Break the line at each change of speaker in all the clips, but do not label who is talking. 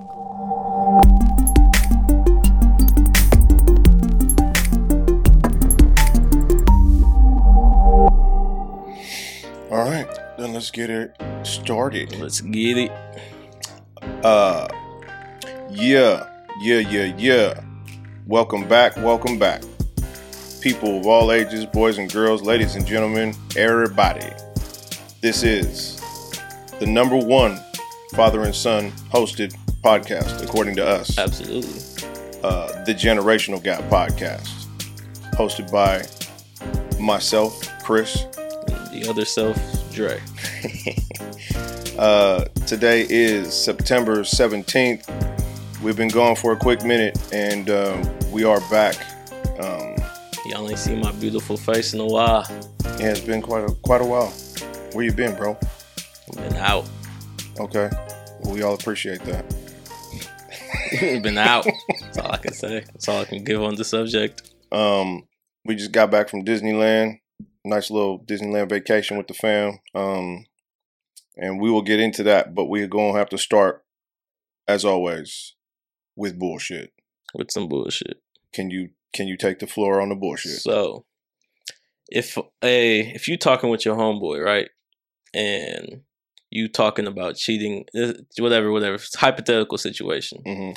All right, then let's get it started.
Let's get it.
Uh, yeah, yeah, yeah, yeah. Welcome back, welcome back. People of all ages, boys and girls, ladies and gentlemen, everybody. This is the number one father and son hosted podcast, according to us.
Absolutely.
Uh, the Generational Gap podcast, hosted by myself, Chris.
And the other self, Dre.
Uh, today is September 17th. We've been gone for a quick minute and um, we are back. Um,
Y'all ain't seen my beautiful face in a while.
yeah, it's been quite a, quite a while. Where you been, bro?
I've Been out.
Okay. Well, we all appreciate that.
Been out. That's all I can say. That's all I can give on the subject.
Um, we just got back from Disneyland. Nice little Disneyland vacation with the fam. Um, and we will get into that, but we're going to have to start, as always, with bullshit.
With some bullshit.
Can you can you take the floor on the bullshit?
So, if a if you talking with your homeboy, right, and you talking about cheating, eh, whatever, whatever, it's a hypothetical situation.
hmm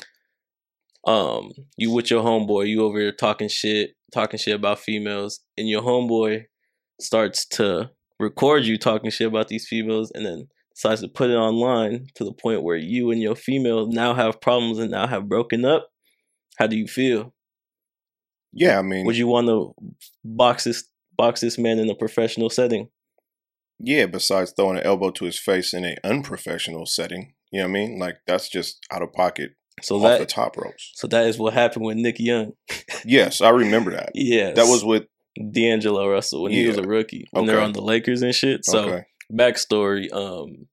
Um, you with your homeboy, you over here talking shit, talking shit about females, and your homeboy starts to record you talking shit about these females, and then decides to put it online to the point where you and your female now have problems and now have broken up. How do you feel?
Yeah, I mean,
Would you want to box this box this man in a professional setting?
Yeah, besides throwing an elbow to his face in a unprofessional setting. You know what I mean? Like that's just out of pocket
So
off
that
the top ropes.
so that is what happened with Nick Young.
Yes, I remember that.
Yeah,
That was with
D'Angelo Russell when he was a rookie when they're on the Lakers and shit. So
okay.
backstory, um,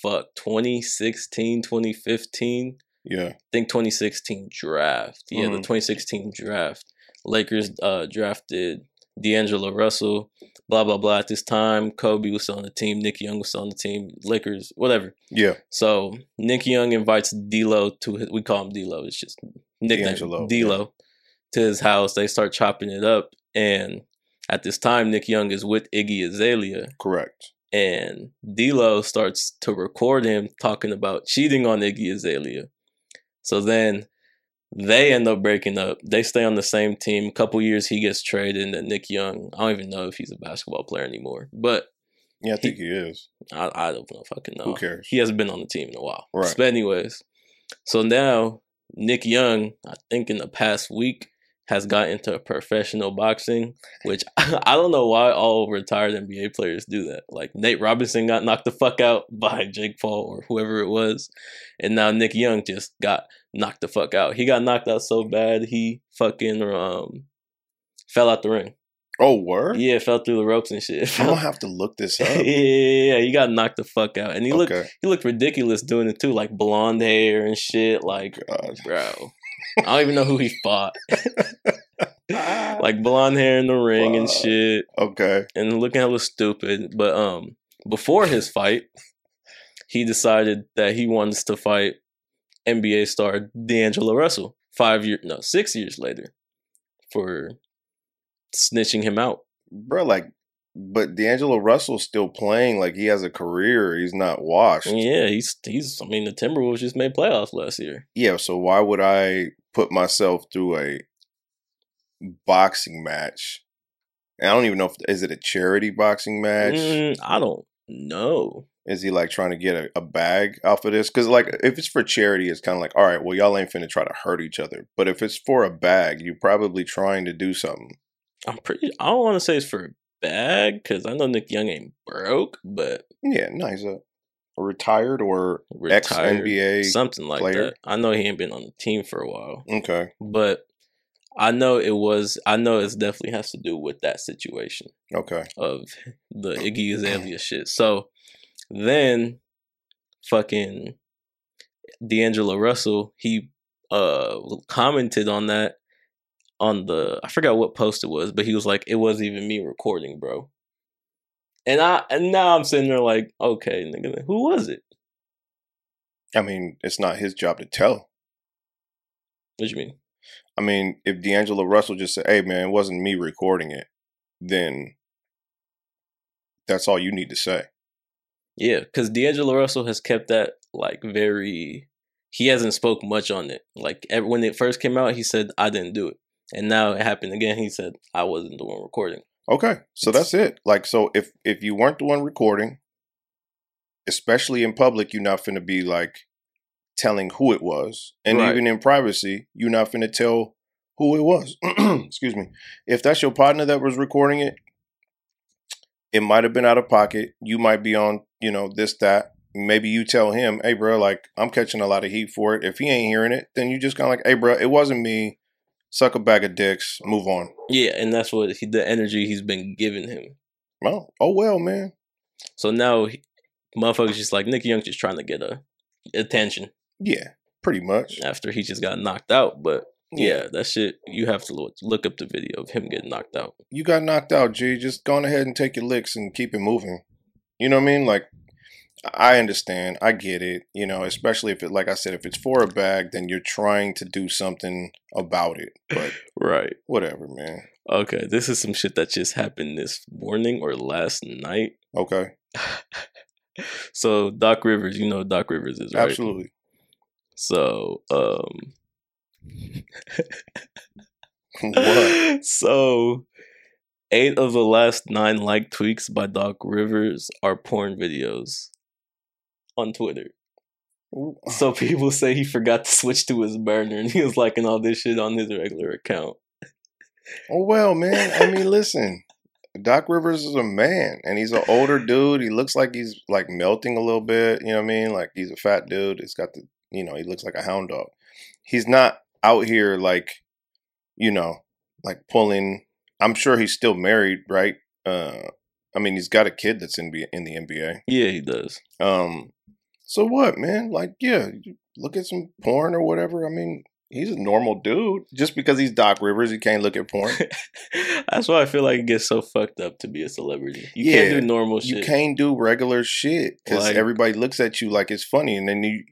fuck, 2016, 2015,
Yeah.
I think 2016 draft. Yeah, the
Mhm.
2016 draft. Lakers uh drafted D'Angelo Russell, blah blah blah. At this time, Kobe was on the team, Nick Young was on the team, Lakers, whatever.
Yeah.
So Nick Young invites D'Lo to his. We call him D'Lo. It's just nickname
D'Angelo,
D'Lo to his house. They start chopping it up, and at this time, Nick Young is with Iggy Azalea,
Correct.
and D'Lo starts to record him talking about cheating on Iggy Azalea. So then they end up breaking up. They stay on the same team. A couple years, he gets traded, and then Nick Young. I don't even know if he's a basketball player anymore, but
Yeah, I think he is.
I, I don't know if I can know.
Who cares?
He hasn't been on the team in a while.
Right.
But anyways, so now Nick Young, I think in the past week, has got into professional boxing, which I don't know why all retired NBA players do that. Like Nate Robinson got knocked the fuck out by Jake Paul or whoever it was, and now Nick Young just got knocked the fuck out. He got knocked out so bad he fucking um fell out the ring.
Oh, word?
Yeah, fell through the ropes and shit.
I'm gonna have to look this up.
yeah, yeah, yeah, he got knocked the fuck out, and he looked he looked ridiculous doing it too, like blonde hair and shit. Like,
God.
bro, I don't even know who he fought. like blonde hair in the ring and shit,
Okay.
and looking hella stupid. But um, before his fight, he decided that he wants to fight NBA star D'Angelo Russell five years, no, six years later, for snitching him out.
Bro, like but D'Angelo Russell's still playing like he has a career. He's not washed.
Yeah, he's he's. I mean, the Timberwolves just made playoffs last year.
Yeah, so why would I put myself through a boxing match? And I don't even know if is it a charity boxing match.
Mm, I don't know.
Is he like trying to get a, a bag off of this? Because like if it's for charity, it's kind of like all right, well y'all ain't finna try to hurt each other. But if it's for a bag, you're probably trying to do something.
I'm pretty. I don't want to say it's for a bag because I know Nick Young ain't broke, but
Yeah, nice. A, a retired or ex NBA.
something like
player.
that. I know he ain't been on the team for a while,
Okay,
but I know it was. I know it definitely has to do with that situation
okay,
of the Iggy Azalea shit. So then, fucking D'Angelo Russell, he uh commented on that on the I forgot what post it was, but he was like, "It wasn't even me recording, bro." And I and now I'm sitting there like, okay, nigga, who was it?
I mean, it's not his job to tell.
What you mean?
I mean, if D'Angelo Russell just said, "Hey, man, it wasn't me recording it," then that's all you need to say.
Yeah, because D'Angelo Russell has kept that like very. He hasn't spoke much on it. Like when it first came out, he said, "I didn't do it," and now it happened again. He said, "I wasn't the one recording."
Okay, so that's it. Like, so if if you weren't the one recording, especially in public, you're not finna be like telling who it was, and
Right.
even in privacy, you're not finna tell who it was. Excuse me. If that's your partner that was recording it, it might have been out of pocket. You might be on, you know, this that. Maybe you tell him, "Hey, bro, like I'm catching a lot of heat for it." If he ain't hearing it, then you just kind of like, "Hey, bro, it wasn't me." Suck a bag of dicks. Move on.
Yeah, and that's what he, the energy he's been giving him.
Well, oh well, man.
So now, he, motherfuckers just like Nick Young just trying to get a attention
Yeah, pretty much.
after he just got knocked out. But yeah, that shit you have to look, look up the video of him getting knocked out.
you got knocked out, G. Just go on ahead and take your licks and keep it moving. You know what I mean? Like, I understand. I get it. You know, especially if it, like I said, if it's for a bag, then you're trying to do something about it. But
Right.
whatever, man.
Okay, this is some shit that just happened this morning or last night.
Okay.
so Doc Rivers, you know Doc Rivers is, right?
Absolutely.
So, um
what?
So, eight of the last nine like tweaks by Doc Rivers are porn videos on Twitter. So people say he forgot to switch to his burner and he was liking all this shit on his regular account.
Oh well, man. I mean, listen. Doc Rivers is a man, and he's an older dude. He looks like he's like melting a little bit. You know what I mean? Like he's a fat dude. He's got the, you know, he looks like a hound dog. He's not out here like, you know, like pulling. I'm sure he's still married, right? Uh, I mean, he's got a kid that's in in the NBA.
Yeah, he does.
Um, so what, man? Like, yeah, look at some porn or whatever. I mean, he's a normal dude. Just because he's Doc Rivers, he can't look at porn.
That's why I feel like it gets so fucked up to be a celebrity. You
Yeah,
can't do normal shit.
You can't do regular shit because
Like-
everybody looks at you like it's funny, and then you,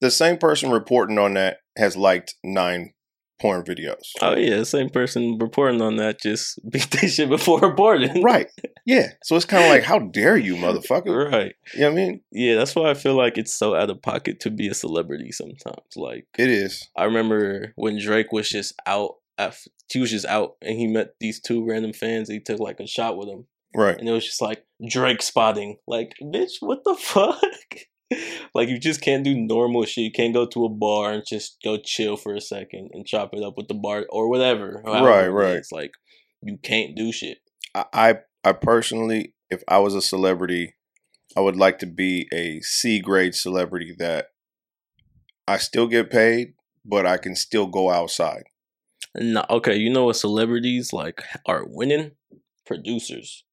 the same person reporting on that has liked nine porn videos.
Oh yeah, same person reporting on that just beat that shit before reporting.
Right? Yeah. So it's kind of like, how dare you, motherfucker?
right.
You know what I mean?
Yeah, that's why I feel like it's so out of pocket to be a celebrity sometimes. Like
It is.
I remember when Drake was just out at he was just out and he met these two random fans. He took like a shot with them,
Right.
and it was just like Drake spotting. Like, bitch, what the fuck? like you just can't do normal shit. You can't go to a bar and just go chill for a second and chop it up with the bar or whatever.
Right, right.
It's Like you can't do shit.
I, I I personally, if I was a celebrity, I would like to be a C grade celebrity that I still get paid, but I can still go outside.
No, okay, you know what celebrities like are winning? Producers.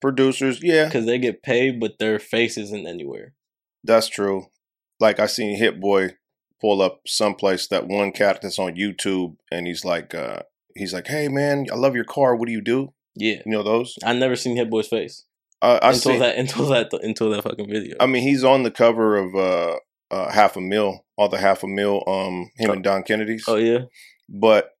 Producers, yeah,
Because they get paid, but their face isn't anywhere.
That's true. Like I seen Hit Boy pull up someplace that one cat that's on YouTube, and he's like, uh, he's like, "Hey man, I love your car. What do you do?"
Yeah.
You know those?
I never seen Hit Boy's face.
Uh, I
until
see.
that until that until that fucking video.
I mean, he's on the cover of uh, uh, Half a Mill, all the Half a Mill, um, him
Oh.
and Dom Kennedy's.
oh yeah?
But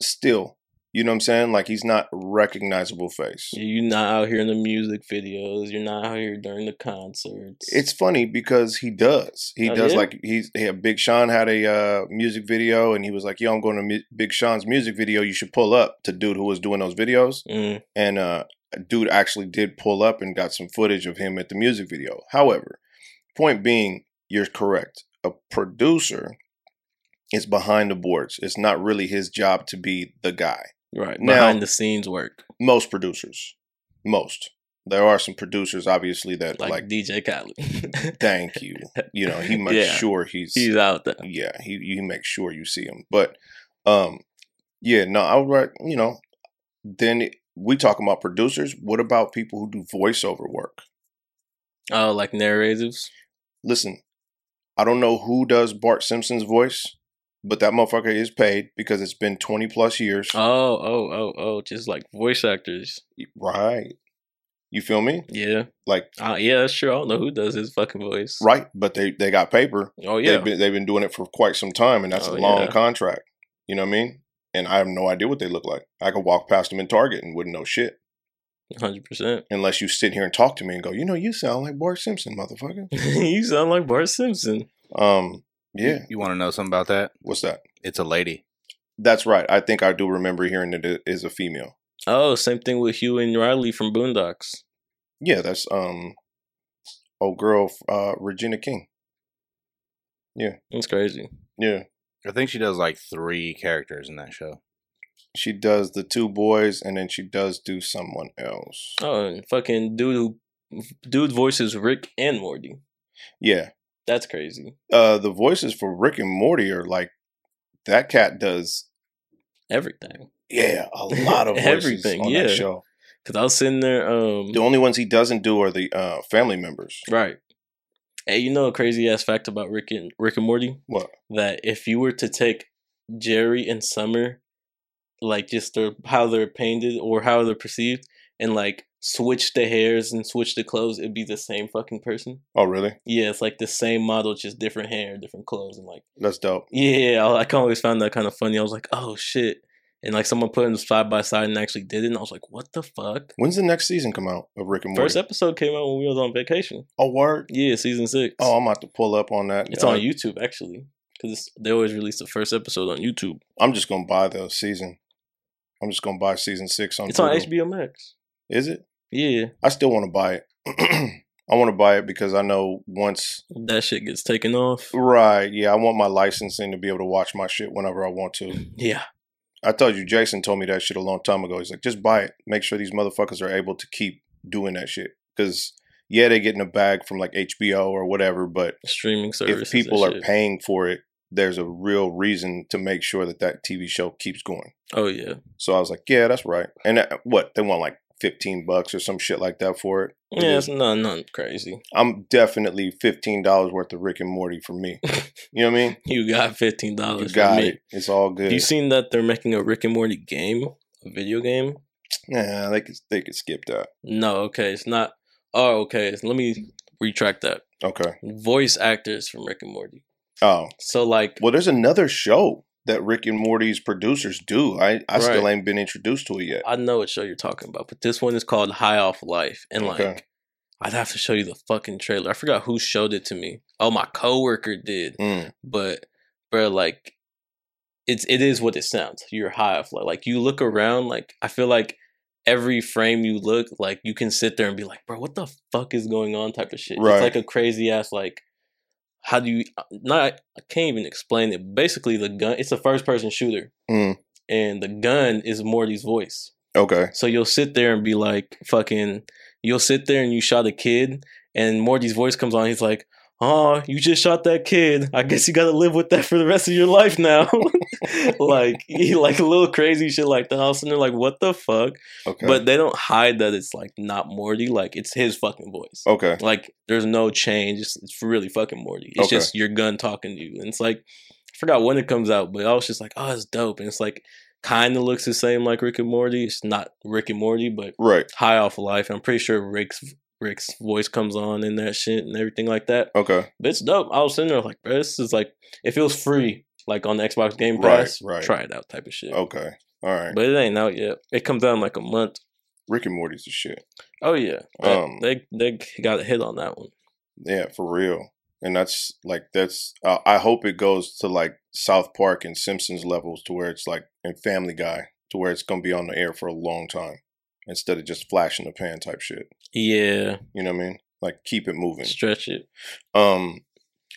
still, you know what I'm saying? Like he's not recognizable face.
You're not out here in the music videos. You're not out here during the concerts.
It's funny because he does. He
Oh,
does
yeah?
like he's yeah, Big Sean had a uh, music video and he was like, "Yo, I'm going to mu- Big Sean's music video. You should pull up." To dude who was doing those videos,
Mm,
and uh, dude actually did pull up and got some footage of him at the music video. However, point being, you're correct. A producer is behind the boards. It's not really his job to be the guy.
Right.
Now-
the scenes work.
Most producers, most. There are some producers, obviously, that
Like,
like
DJ Khaled.
thank you. You know, he makes
Yeah.
sure he's,
He's out there.
yeah, he he makes sure you see him. But um yeah, no, I would write, you know, then we talk about producers. What about people who do voiceover work?
Oh, like narrators.
Listen, I don't know who does Bart Simpson's voice, but that motherfucker is paid because it's been 20 plus years.
Oh, oh, oh, oh, just like voice actors.
Right. You feel me?
Yeah.
Like
Uh, yeah, that's true. I don't know who does his fucking voice.
right, but they they got paper.
Oh yeah.
They've been they've been doing it for quite some time, and that's
Oh,
a long
yeah.
contract. You know what I mean? And I have no idea what they look like. I could walk past them in Target and wouldn't know shit
Hundred percent.
unless you sit here and talk to me and go, you know, you sound like Bart Simpson, motherfucker.
you sound like Bart Simpson.
Um, yeah.
You, want to know something about that?
What's that?
It's a lady.
That's right. I think I do remember hearing that it is a female.
Oh, same thing with Huey and Riley from Boondocks.
Yeah, that's um, oh girl, uh, Regina King.
Yeah, that's crazy.
Yeah,
I think she does like three characters in that show.
she does the two boys, and then she does do someone else.
Oh, fucking dude who dude voices Rick and Morty.
Yeah,
That's crazy.
uh, the voices for Rick and Morty are like that cat does.
Everything.
Yeah, a lot of voices
Everything,
on
yeah.
that show.
Cause I was sitting there, um,
The only ones he doesn't do are the uh, family members.
right. Hey, you know a crazy ass fact about Rick and Rick and Morty?
What?
That if you were to take Jerry and Summer, like just their how they're painted or how they're perceived, and like switch the hairs and switch the clothes, it'd be the same fucking person.
Oh, really?
Yeah, it's like the same model, just different hair, different clothes, and like
That's dope.
yeah, I, I kind of always found that kind of funny. I was like, oh shit, and like someone put them side by side and actually did it, and I was like, what the fuck?
When's the next season come out of Rick and Morty?
First episode came out when we was on vacation.
oh, word.
Yeah, season six.
Oh, I'm about to pull up on that.
it's
Uh,
on YouTube actually, because they always release the first episode on YouTube.
I'm just gonna buy the season. I'm just gonna buy season six on.
It's on HBO Max.
Is it?
Yeah,
I still want to buy it. I want to buy it because I know once.
that shit gets taken off.
Right. Yeah, I want my licensing to be able to watch my shit whenever I want to.
Yeah,
I told you, Jason told me that shit a long time ago. He's like, just buy it. Make sure these motherfuckers are able to keep doing that shit. Because yeah, they get in a bag from like HBO or whatever, but
streaming services.
if people are
shit.
paying for it, there's a real reason to make sure that that TV show keeps going.
oh yeah,
So I was like, yeah, that's right. And uh, what they want like fifteen bucks or some shit like that for it.
Yeah, it's not nothing crazy.
I'm definitely fifteen dollars worth of Rick and Morty for me. You know what I mean?
You got fifteen
You
dollars.
got
me.
it. It's all good.
Have you seen that they're making a Rick and Morty game, a video game?
Nah, they could they could skip that.
No, okay, it's not. Oh, okay. Let me retract that.
Okay.
Voice actors from Rick and Morty.
Oh
So like,
well, there's another show that Rick and Morty's producers do. I I still ain't been introduced to it yet.
I know what show you're talking about, but this one is called High Off Life, and like,
Okay.
I'd have to show you the fucking trailer. I forgot who showed it to me. Oh, my coworker did,
Mm,
but bro, like, it's it is what it sounds. You're high off life. Like you look around, like I feel like every frame you look, like you can sit there and be like, bro, what the fuck is going on? Type of shit.
Right.
It's like a crazy ass like. How do you not? I can't even explain it. Basically, the gun. It's a first person shooter,
mm,
and the gun is Morty's voice.
okay.
So you'll sit there and be like, fucking, you'll sit there and you shot a kid, and Morty's voice comes on. He's like, oh, you just shot that kid. I guess you got to live with that for the rest of your life now. like, he, like a little crazy shit like that. Was sitting there like, what the fuck?
Okay.
But they don't hide that it's like not Morty. Like, it's his fucking voice.
okay.
Like, there's no change. It's, it's really fucking Morty. It's
Okay.
just your gun talking to you. And it's like, I forgot when it comes out, but I was just like, oh, it's dope. And it's like, kind of looks the same like Rick and Morty. It's not Rick and Morty, but
Right.
high off of life. I'm pretty sure Rick's Rick's voice comes on and that shit and everything like that.
Okay.
But it's dope. I was sitting there like, bro, this is like, it feels free, like on the Xbox Game
Right,
Pass.
right.
Try it out, type of shit.
Okay. All right.
But it ain't out yet. It comes out in like a month.
Rick and Morty's the shit.
Oh yeah, They-
Um,
they they got a hit on that one.
Yeah, for real. And that's like that's. Uh, I hope it goes to like South Park and Simpsons levels to where it's like and Family Guy to where it's gonna be on the air for a long time instead of just flash in the pan type shit.
Yeah,
You know what I mean? Like keep it moving.
stretch it.
Um,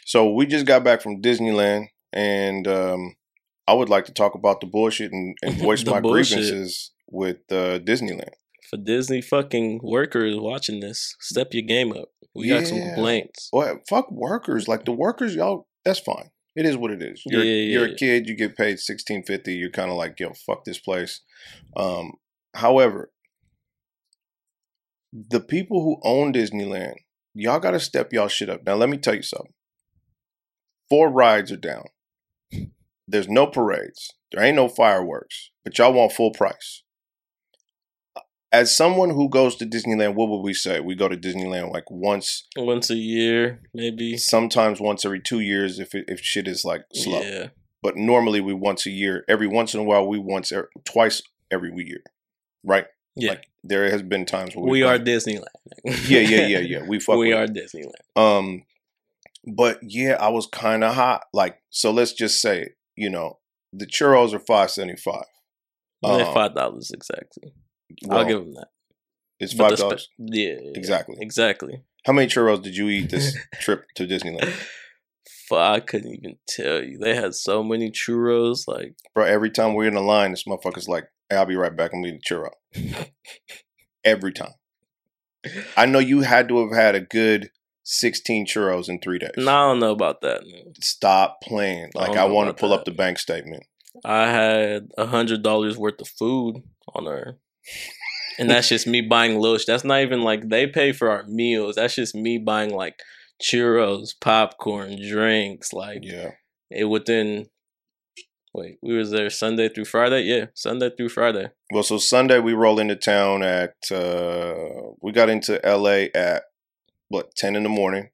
so we just got back from Disneyland, and um, I would like to talk about the bullshit and, and voice my
bullshit.
grievances with uh, Disneyland.
For Disney fucking workers watching this, step your game up. We got some complaints.
Well, fuck workers. Like the workers, y'all. That's fine. It is what it is. You're,
Yeah, yeah,
you're
yeah.
a kid. You get paid sixteen fifty. You're kind of like, yo, fuck this place. Um, however, the people who own Disneyland, y'all got to step y'all shit up. Now, let me tell you something. Four rides are down. There's no parades. There ain't no fireworks, but y'all want full price. as someone who goes to Disneyland, what would we say? We go to Disneyland like once,
Once a year, maybe.
sometimes once every two years if it, if shit is like slow.
Yeah.
But normally we once a year. Every once in a while we once er, twice every year, right?
Yeah.
Like there has been times where
we are Disneyland.
Yeah, yeah, yeah, yeah. We fuck
we are
it.
Disneyland.
Um, but yeah, I was kind of hot. Like, so let's just say, you know, the churros are five seventy five. Um,
five dollars exactly. I'll give them that.
it's five
the spe-
dollars.
yeah, yeah,
Exactly.
exactly.
How many churros did you eat this trip to Disneyland,
I couldn't even tell you. They had so many churros. Like,
bro? Every time we're in the line, this motherfucker's like, hey, "I'll be right back. I'm eating a churro." Every time. I know you had to have had a good sixteen churros in three days.
no, I don't know about that. Man.
Stop playing. Like
don't
I want to pull up the bank statement.
I had a hundred dollars worth of food on her. And that's just me buying little. That's not even like they pay for our meals. That's just me buying like churros, popcorn, drinks. Like
Yeah.
it within. Wait, we was there Sunday through Friday. Yeah, Sunday through Friday.
Well, so Sunday we roll into town at uh we got into LA at what, 10 in the morning?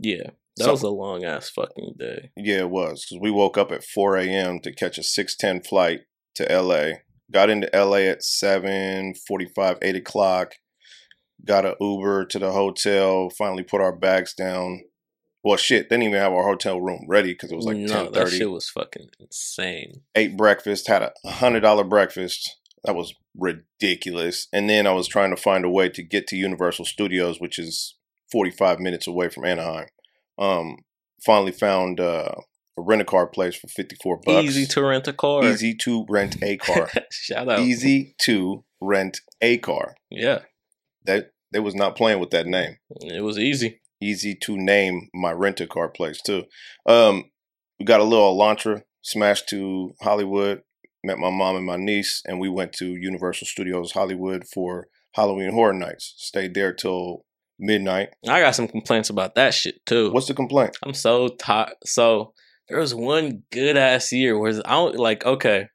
Yeah, that
So-
was a long ass fucking day.
Yeah, it was cuz we woke up at 4 a.m. to catch a 6:10 flight to LA. Got into LA at 7:45, 8 o'clock. Got a Uber to the hotel. Finally put our bags down. Well, shit, they didn't even have our hotel room ready because it was like
no,
ten
that shit was fucking insane.
ate breakfast, had a hundred dollar breakfast. That was ridiculous. And then I was trying to find a way to get to Universal Studios, which is forty five minutes away from Anaheim. Um, finally found uh, a rent a car place for fifty four bucks.
Easy to rent a car.
easy to rent a car.
Shout out.
easy to rent a car.
Yeah,
That they was not playing with that name.
it was easy.
Easy to name my rent a car place too. Um, we got a little Elantra smashed to Hollywood. Met my mom and my niece, and we went to Universal Studios Hollywood for Halloween Horror Nights. Stayed there till midnight.
I got some complaints about that shit too.
What's the complaint?
I'm so tired. So there was one good ass year where I don't like. Okay,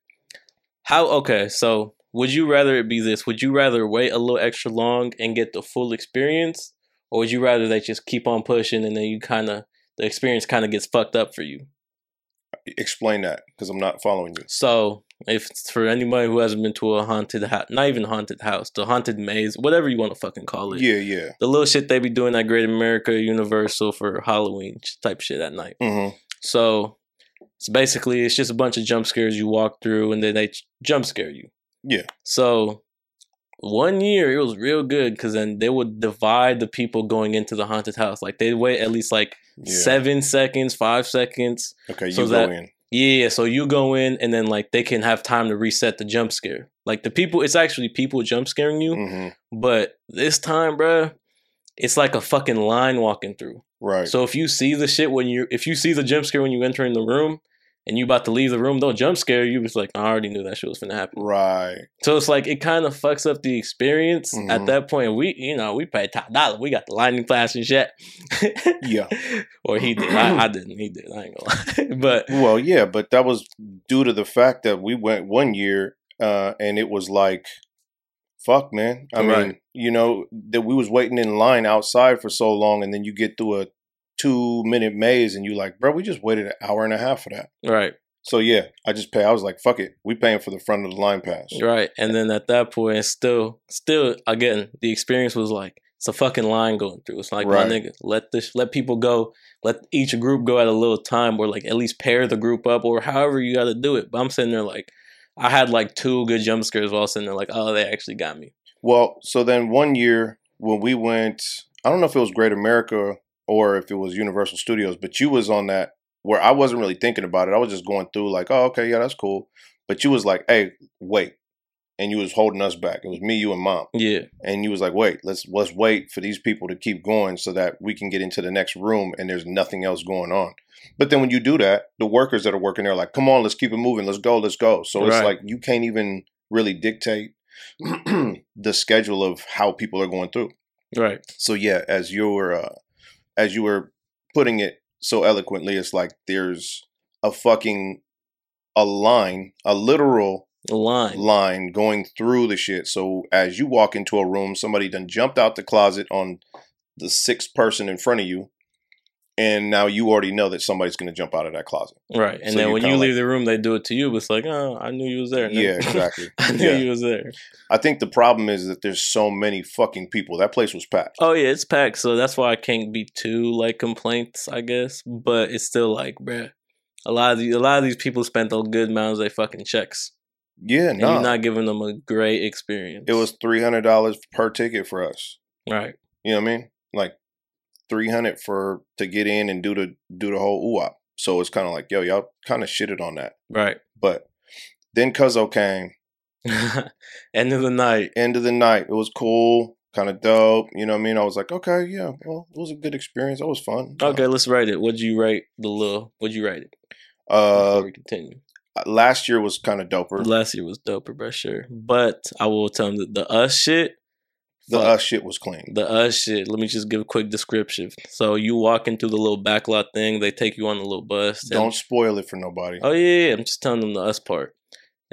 how? Okay, so would you rather it be this? Would you rather wait a little extra long and get the full experience, or would you rather they just keep on pushing and then you kind of the experience kind of gets fucked up for you?
Explain that because I'm not following you.
So if it's for anybody who hasn't been to a haunted house, not even haunted house, the haunted maze, whatever you want to fucking call it.
Yeah, yeah.
The little shit they be doing at Great America Universal for Halloween type shit at night.
Mm-hmm.
So it's basically it's just a bunch of jump scares you walk through and then they jump scare you.
Yeah.
So one year it was real good because then they would divide the people going into the haunted house. Like they'd wait at least like
Yeah.
seven seconds, five seconds.
Okay, you
so
go
that-
in.
Yeah, so you go in and then like they can have time to reset the jump scare. Like the people, it's actually people jump scaring you,
hmm
but this time, bruh, it's like a fucking line walking through.
Right.
So if you see the shit when you if you see the jump scare when you enter in the room and you about to leave the room, don't jump scare you. It's like I already knew that shit was gonna happen.
right.
So it's like it kind of fucks up the experience
Mhm.
at that point. We you know we paid top dollar. We got the lightning flash and shit.
Yeah.
or he did. I, I didn't. He did. I ain't gonna lie. but
Well, yeah, but that was due to the fact that we went one year uh, and it was like, fuck, man. I mean, you know, that we was waiting in line outside for so long, and then you get through a two minute maze, and you like, bro, we just waited an hour and a half for that.
right.
So yeah, I just pay. I was like, fuck it, we paying for the front of the line pass.
Right. And then at that point, still, still, again, the experience was like, it's a fucking line going through. It's like,
Right.
my nigga, let this, let people go, let each group go at a little time or like at least pair the group up or however you got to do it. But I'm sitting there like, I had like two good jump scares while sitting there like, oh, they actually got me.
Well, so then one year when we went, I don't know if it was Great America or if it was Universal Studios, but you was on that where I wasn't really thinking about it. I was just going through like, oh, okay, yeah, that's cool. But you was like, hey, wait. And you was holding us back. It was me, you, and mom.
Yeah.
And you was like, wait, let's let's wait for these people to keep going so that we can get into the next room and there's nothing else going on. But then when you do that, the workers that are working there are like, come on, let's keep it moving, let's go, let's go. So it's like you can't even really dictate the schedule of how people are going through.
Right.
So yeah, as you were uh, as you were putting it so eloquently, it's like there's a fucking a line, a literal
line.
line going through the shit. So as you walk into a room, somebody done jumped out the closet on the sixth person in front of you, and now you already know that somebody's going to jump out of that closet.
Right. And
So
then when you leave the room, they do it to you. But it's like, oh, I knew you was there.
Yeah, exactly.
I knew
Yeah.
you was there.
I think the problem is that there's so many fucking people. That place was packed.
Oh yeah, it's packed, so that's why I can't be too like complaints, I guess. But it's still like, bruh, a lot of these, a lot of these people spent a good amount of their fucking checks,
Yeah,
and
no.
you're not giving them a great experience.
it was three hundred dollars per ticket for us.
right,
You know what I mean? Like three hundred for to get in and do the do the whole ooh So it's kind of like, yo, y'all kind of shitted on that.
right.
But then Cuzzo came.
End of the night.
End of the night, it was cool, kind of dope. You know what I mean? I was like, okay, yeah, well, it was a good experience. It was fun.
Okay, let's rate it. What'd you rate the little? What'd you rate it?
Uh,
we continue.
last year was kind of doper.
Last year was doper, bro. Sure, but I will tell them that the us shit.
The us shit was clean.
The us shit. Let me just give a quick description. So you walk into the little backlot thing. They take you on the little bus. and-
Don't spoil it for nobody.
Oh yeah, yeah, I'm just telling them the us part.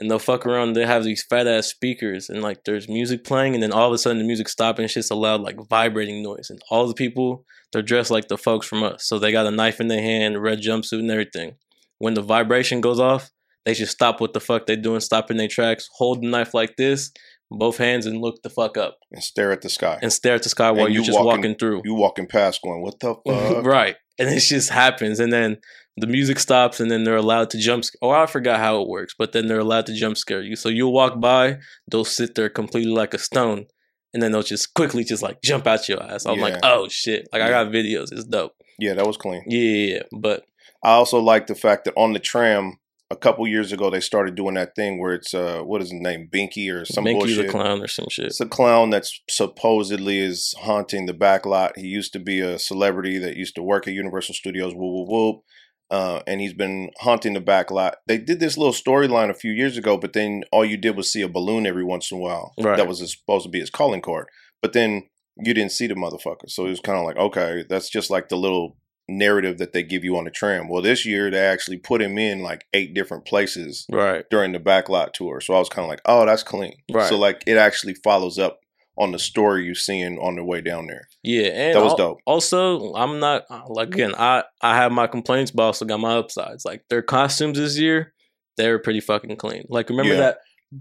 And they'll fuck around. They have these fat ass speakers, and like there's music playing, and then all of a sudden the music stops, and it's just a loud like vibrating noise. And all the people they're dressed like the folks from us, so they got a knife in their hand, red jumpsuit, and everything. When the vibration goes off, they just stop what the fuck they're doing, stop in their tracks, hold the knife like this, both hands, and look the fuck up
and stare at the sky.
and stare at the sky while
And
you're just
walking-
walking through.
you walking past, going, "What the fuck?"
right. And it just happens. And then the music stops and then they're allowed to jump. Or oh, I forgot how it works, but then they're allowed to jump scare you. So you'll walk by, they'll sit there completely like a stone. And then they'll just quickly just like jump out your ass. I'm like, oh shit. Like I got videos. It's dope.
Yeah, that was clean.
Yeah, yeah, yeah. But
I also like the fact that on the tram a couple years ago they started doing that thing where it's uh what is his name Binky or some
Binky
bullshit.
the clown or some shit.
It's a clown that's supposedly is haunting the back lot. He used to be a celebrity that used to work at Universal Studios. Whoop whoop whoop. Uh, and he's been haunting the back lot. They did this little storyline a few years ago, but then all you did was see a balloon every once in a while.
Right.
That was supposed to be his calling card. But then you didn't see the motherfucker. So it was kind of like, okay, that's just like the little narrative that they give you on the tram. Well, this year they actually put him in like eight different places
Right.
during the backlot tour. So I was kind of like, oh, that's clean.
Right.
So like it actually follows up on the story you're seeing on the way down there.
Yeah. And
That was dope.
Also, I'm not uh, like again, I I have my complaints, but I also got my upsides. Like their costumes this year, they were pretty fucking clean. Like remember
Yeah.
that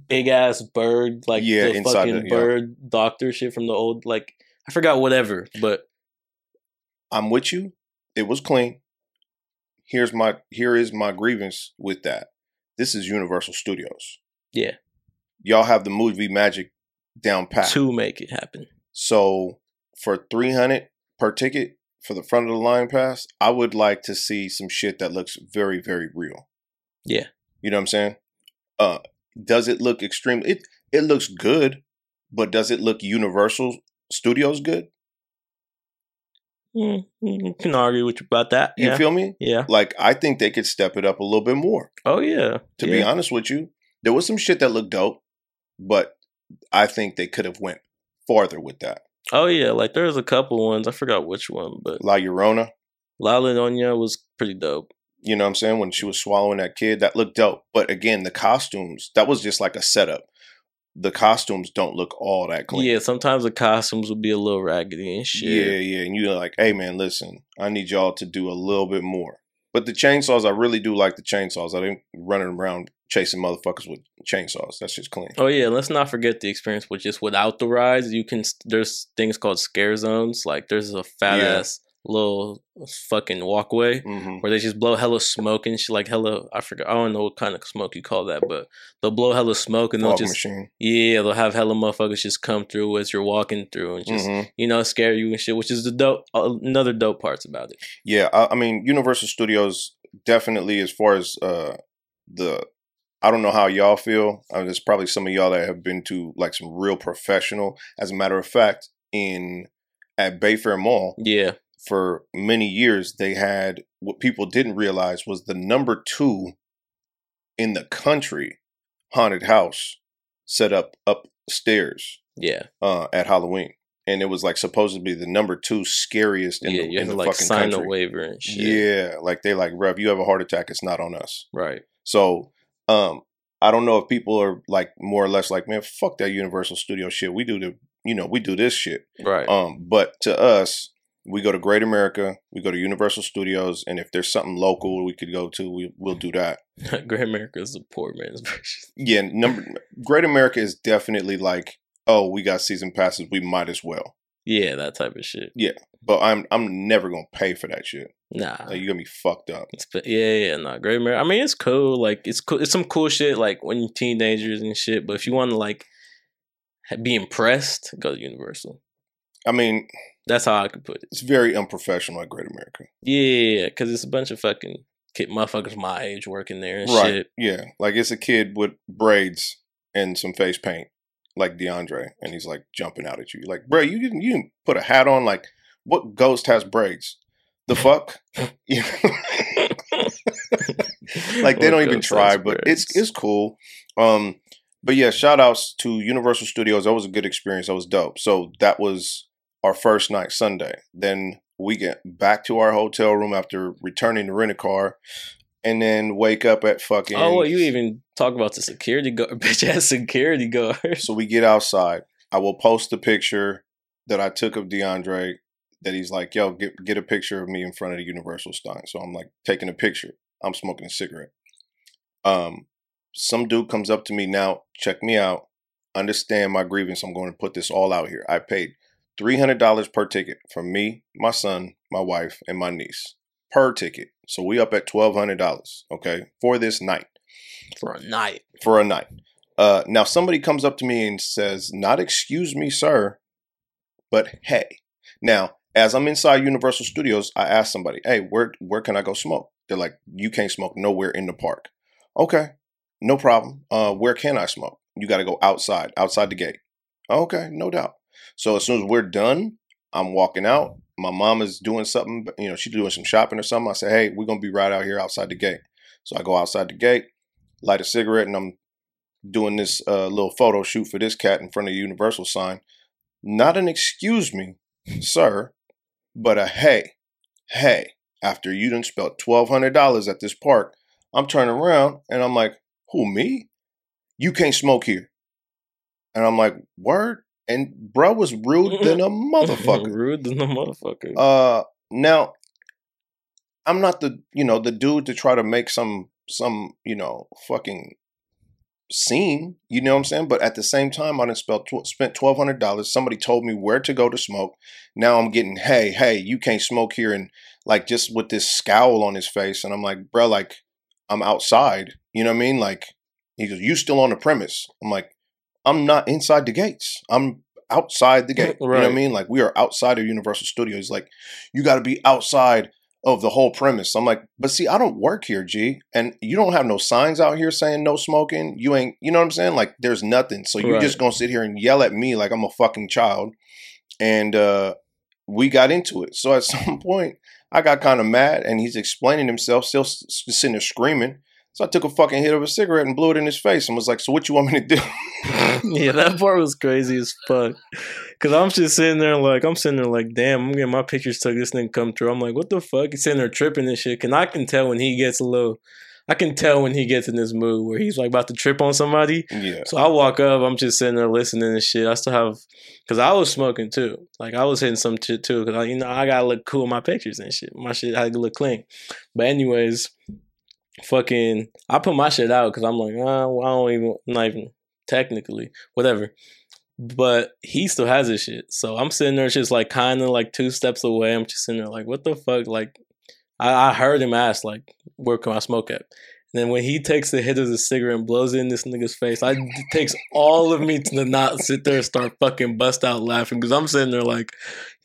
big ass bird, like
Yeah,
the
inside
fucking
the- yeah.
bird doctor shit from the old like I forgot whatever, but
I'm with you. It was clean. Here's my here is my grievance with that. This is Universal Studios.
Yeah.
Y'all have the movie magic down pat.
to make it happen.
So for 300 per ticket for the front of the line pass, I would like to see some shit that looks very very real.
Yeah.
You know what I'm saying? Uh does it look extremely it it looks good, but does it look Universal Studios good?
Mm, you can argue with you about that.
You
yeah.
feel me?
yeah.
Like I think they could step it up a little bit more.
Oh yeah.
To
yeah.
be honest with you, there was some shit that looked dope, but I think they could have went farther with that.
Oh yeah. Like there was a couple ones. I forgot which one, but
La Llorona,
La Llorona was pretty dope.
you know what I'm saying? When she was swallowing that kid, that looked dope. But again, the costumes, that was just like a setup. The costumes don't look all that clean.
Yeah, sometimes the costumes will be a little raggedy and shit.
Yeah, yeah. And you're like, hey man, listen, I need y'all to do a little bit more. But the chainsaws, I really do like the chainsaws. I didn't running around chasing motherfuckers with chainsaws. That's just clean.
Oh yeah, let's not forget the experience with just without the rides. You can there's things called scare zones. Like there's a fat
Yeah.
ass little fucking walkway
hmm
where they just blow hella smoke and shit. Like hella, I forgot. I don't know what kind of smoke you call that, but they'll blow hella smoke and they'll
Fog
just
machine.
yeah, they'll have hella motherfuckers just come through as you're walking through and just
hmm
you know scare you and shit. Which is the dope. uh, Another dope parts about it.
Yeah, I, I mean, Universal Studios definitely, as far as uh the, I don't know how y'all feel. Uh, there's probably some of y'all that have been to like some real professional. As a matter of fact, in at Bayfair Mall
Yeah,
for many years, they had what people didn't realize was the number two in the country haunted house set up upstairs
yeah,
uh, at Halloween. And it was like supposedly the number two scariest in
yeah.
the,
You
in the
like
fucking
sign
country.
a waiver and shit.
Yeah, like they like, Rev, you have a heart attack, it's not on us.
Right.
So, um, I don't know if people are like more or less like, man, fuck that Universal Studio shit. We do the, you know, we do this shit.
Right.
Um, but to us, we go to Great America, we go to Universal Studios, and if there's something local we could go to, we we'll do that.
Great America is a poor man's version.
Yeah, number Great America is definitely like, oh, we got season passes, we might as well.
Yeah, that type of shit.
Yeah, but I'm I'm never gonna pay for that shit.
Nah.
Like you're gonna be fucked up.
It's, yeah, yeah, nah. Great America. I mean, it's cool. Like, it's cool. It's some cool shit. Like when you're teenagers and shit. But if you want to like be impressed, go to Universal.
I mean,
That's how I could put it.
it's very unprofessional at Great America.
Yeah, because it's a bunch of fucking kid motherfuckers my age working there and
right.
shit.
Yeah. Like it's a kid with braids and some face paint, like DeAndre, and he's like jumping out at you. Like, bro, you didn't you didn't put a hat on. Like, what ghost has braids? The fuck? Like they
What
don't even try, but it's it's cool. Um, but yeah, shout outs to Universal Studios. That was a good experience. That was dope. So that was our first night Sunday. Then we get back to our hotel room after returning to rent a car, and then wake up at fucking.
Oh, well, you even talk about the security guard, bitch ass security guard.
So we get outside. I will post the picture that I took of DeAndre. That he's like, yo, get get a picture of me in front of the Universal sign. So I'm like taking a picture. I'm smoking a cigarette. Um, some dude comes up to me now. Check me out. Understand my grievance. I'm going to put this all out here. I paid three hundred dollars per ticket for me, my son, my wife, and my niece per ticket. So we up at twelve hundred dollars. Okay, for this night
for a night.
for a night. Uh, now somebody comes up to me and says, "Not excuse me, sir, but hey." Now, as I'm inside Universal Studios, I ask somebody, "Hey, where where can I go smoke?" They're like, "You can't smoke nowhere in the park." Okay, no problem. Uh, where can I smoke? You got to go outside, outside the gate. Okay, no doubt. So as soon as we're done, I'm walking out. My mom is doing something, you know, she's doing some shopping or something. I say, "Hey, we're gonna be right out here outside the gate." So I go outside the gate, light a cigarette, and I'm doing this uh, little photo shoot for this cat in front of the Universal sign. Not an excuse me, sir, but a hey, hey. After you done spent twelve hundred dollars at this park, I'm turning around and I'm like, who me? You can't smoke here. And I'm like, word. And bro was rude than a motherfucker.
Rude than a motherfucker.
Uh, now, I'm not the you know the dude to try to make some some you know fucking scene. You know what I'm saying? But at the same time, I spent tw- spent twelve hundred dollars. Somebody told me where to go to smoke. Now I'm getting hey hey you can't smoke here and like just with this scowl on his face, and I'm like bro like I'm outside. You know what I mean? Like he goes you still on the premise. I'm like I'm not inside the gates. I'm outside the gate. You know what I mean? Like we are outside of Universal Studios. Like you got to be outside of the whole premise. I'm like, but see, I don't work here, G, and you don't have no signs out here saying no smoking. You ain't, you know what I'm saying? Like there's nothing. So you're
Right.
just gonna sit here and yell at me like I'm a fucking child. And uh we got into it. So at some point, I got kind of mad, and he's explaining himself, still sitting there screaming. So I took a fucking hit of a cigarette and blew it in his face, and was like, "So what you want me to do?"
yeah, that part was crazy as fuck. Cause I'm just sitting there like I'm sitting there like, damn, I'm getting my pictures took. This thing come through. I'm like, what the fuck? He's sitting there tripping and shit. And I can tell when he gets a little, I can tell when he gets in this mood where he's like about to trip on somebody.
yeah,
So I walk up. I'm just sitting there listening and shit. I still have, cause I was smoking too. Like I was hitting some shit too. Cause I, you know, I gotta look cool in my pictures and shit. My shit had to look clean. But anyways, fucking, I put my shit out because I'm like, well, I don't even, not even technically, whatever. But he still has his shit. So I'm sitting there just like kind of like two steps away. I'm just sitting there like, what the fuck? Like, I, I heard him ask, like, where can I smoke at? And then when he takes the hit of the cigarette and blows it in this nigga's face, I it takes all of me to not sit there and start fucking bust out laughing because I'm sitting there like,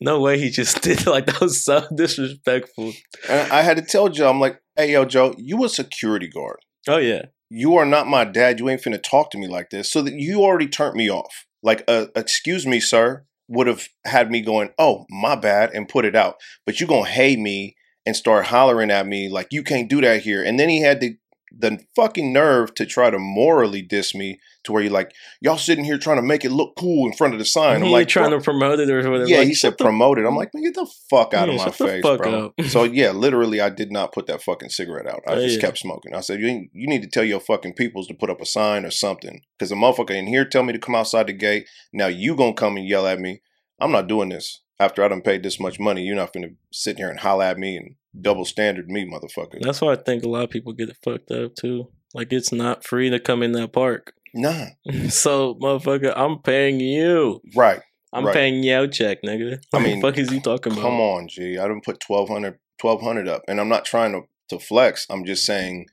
no way he just did like that was so disrespectful.
and I had to tell Joe, I'm like, "Hey, yo, Joe, you a security guard."
Oh yeah,
you are not my dad. You ain't finna talk to me like this. So that you already turned me off. Like, uh, excuse me, sir, would have had me going, oh, my bad, and put it out. But you gonna hate me and start hollering at me like you can't do that here. And then he had to the fucking nerve to try to morally diss me to where you're like, y'all sitting here trying to make it look cool in front of the sign. I'm like,
trying to promote it or whatever.
yeah,
like,
he said promote it. I'm like, man, get the fuck out
Yeah,
of my face, bro. so yeah, literally, I did not put that fucking cigarette out. I
Oh,
just
yeah.
kept smoking. I said, you you need to tell your fucking peoples to put up a sign or something, because the motherfucker in here tell me to come outside the gate. Now you gonna come and yell at me? I'm not doing this. After I done paid this much money, you're not gonna sit here and holler at me and double standard me, motherfucker.
That's why I think a lot of people get it fucked up too. Like it's not free to come in that park.
Nah,
so, motherfucker, I'm paying you.
right.
I'm
Right.
paying yo check, nigga.
I
What
mean,
the fuck is you talking about?
Come on, G. I didn't put 1200, 1200 up. And I'm not trying to, to flex. I'm just saying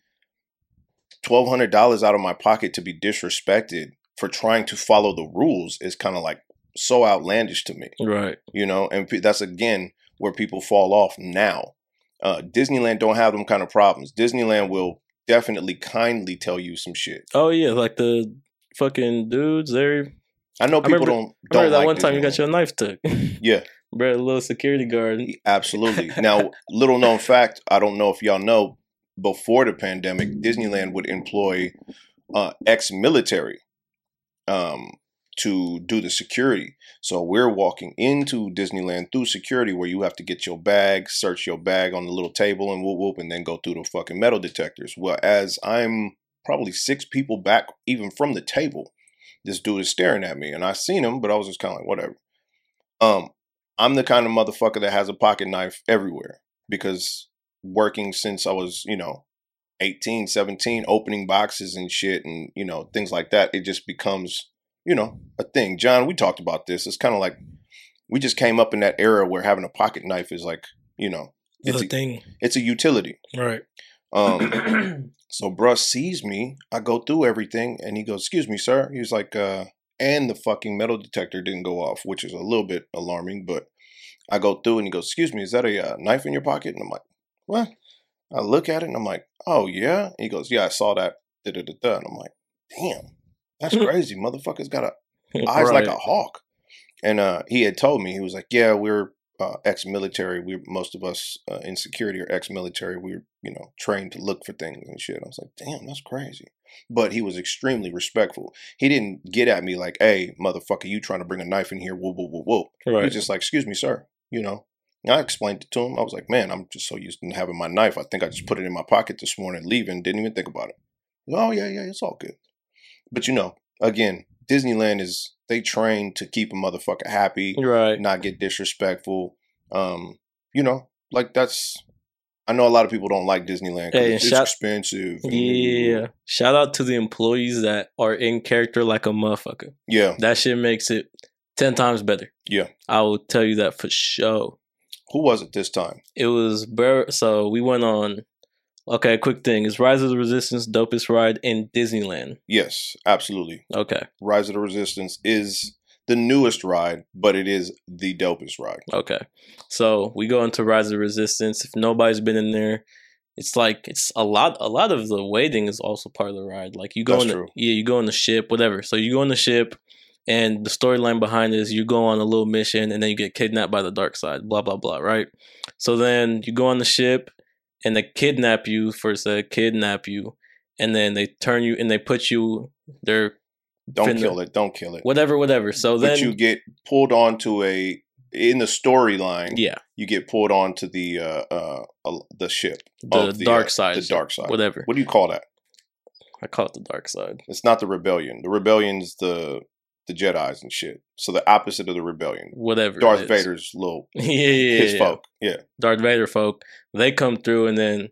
$1,200 out of my pocket to be disrespected for trying to follow the rules is kind of like so outlandish to me,
Right.
you know? And that's again where people fall off now. Uh, Disneyland don't have them kind of problems. Disneyland will definitely kindly tell you some shit.
Oh yeah, like the fucking dudes there.
I know
I
people
remember-
don't don't
that
like
one time you got your knife took?
Yeah.
Bro, a little security guard.
Absolutely. Now, little known fact, I don't know if y'all know, before the pandemic, Disneyland would employ uh, ex-military um, to do the security. So we're walking into Disneyland through security, where you have to get your bag, search your bag on the little table, and whoop whoop, and then go through the fucking metal detectors. Well, as I'm probably six people back, even from the table, this dude is staring at me, and I seen him, but I was just kind of like, whatever. Um, I'm the kind of motherfucker that has a pocket knife everywhere because working since I was, you know, 18, 17, opening boxes and shit and, you know, things like that, it just becomes, you know, a thing. John, we talked about this. It's kind of like we just came up in that era where having a pocket knife is like, you know, it's
The
a,
thing.
it's a utility.
Right.
Um, so bruh sees me. I go through everything and he goes, Excuse me, sir. He was like, uh, and the fucking metal detector didn't go off, which is a little bit alarming, but I go through and he goes, Excuse me, is that a uh, knife in your pocket? And I'm like, What? I look at it and I'm like, Oh yeah. And he goes, Yeah, I saw that. Da, da, da, da. And I'm like, Damn, that's crazy. Motherfucker's got a eyes like a hawk. And uh, he had told me he was like, "Yeah, we're uh, ex-military. We most of us uh, in security are ex-military. We're you know trained to look for things and shit." I was like, "Damn, that's crazy." But he was extremely respectful. He didn't get at me like, "Hey, motherfucker, you trying to bring a knife in here?" Whoa, whoa, whoa. He
Right.
was just like, "Excuse me, sir." You know. And I explained it to him. I was like, "Man, I'm just so used to having my knife. I think I just put it in my pocket this morning, leaving. Didn't even think about it." Oh yeah, yeah, it's all good. But you know, again, Disneyland is they train to keep a motherfucker happy,
Right.
not get disrespectful. Um, you know, like that's. I know a lot of people don't like Disneyland 'cause
Hey,
it's
shout-
expensive.
Yeah. Shout out to the employees that are in character like a motherfucker.
yeah.
That shit makes it ten times better.
Yeah.
I will tell you that for sure.
Who was it this time?
It was bur- so we went on. Okay, quick thing is Rise of the Resistance dopest ride in Disneyland.
Yes, absolutely.
Okay,
Rise of the Resistance is the newest ride, but it is the dopest ride.
okay. So we go into Rise of the Resistance. If nobody's been in there, it's like it's a lot. A lot of the waiting is also part of the ride. Like you go
That's
on the
true.
yeah, you go on the ship, whatever. So you go on the ship, and the storyline behind it is you go on a little mission, and then you get kidnapped by the dark side. Blah blah blah. Right. So then you go on the ship, and they kidnap you first. They kidnap you, and then they turn you and they put you. They're
Don't
Finna-
kill it. Don't kill it.
whatever, whatever. So
but
then
you get pulled onto a in the storyline.
yeah,
You get pulled onto the uh, uh, uh the ship.
the,
of the,
dark
uh,
side.
the dark side.
Whatever.
What do you call that?
I call it the dark side.
It's not the rebellion. The rebellion's the the Jedi's and shit. So the opposite of the rebellion.
Whatever.
Darth. Vader's little
yeah, yeah,
his
yeah.
folk. Yeah.
Darth Vader folk. They come through and then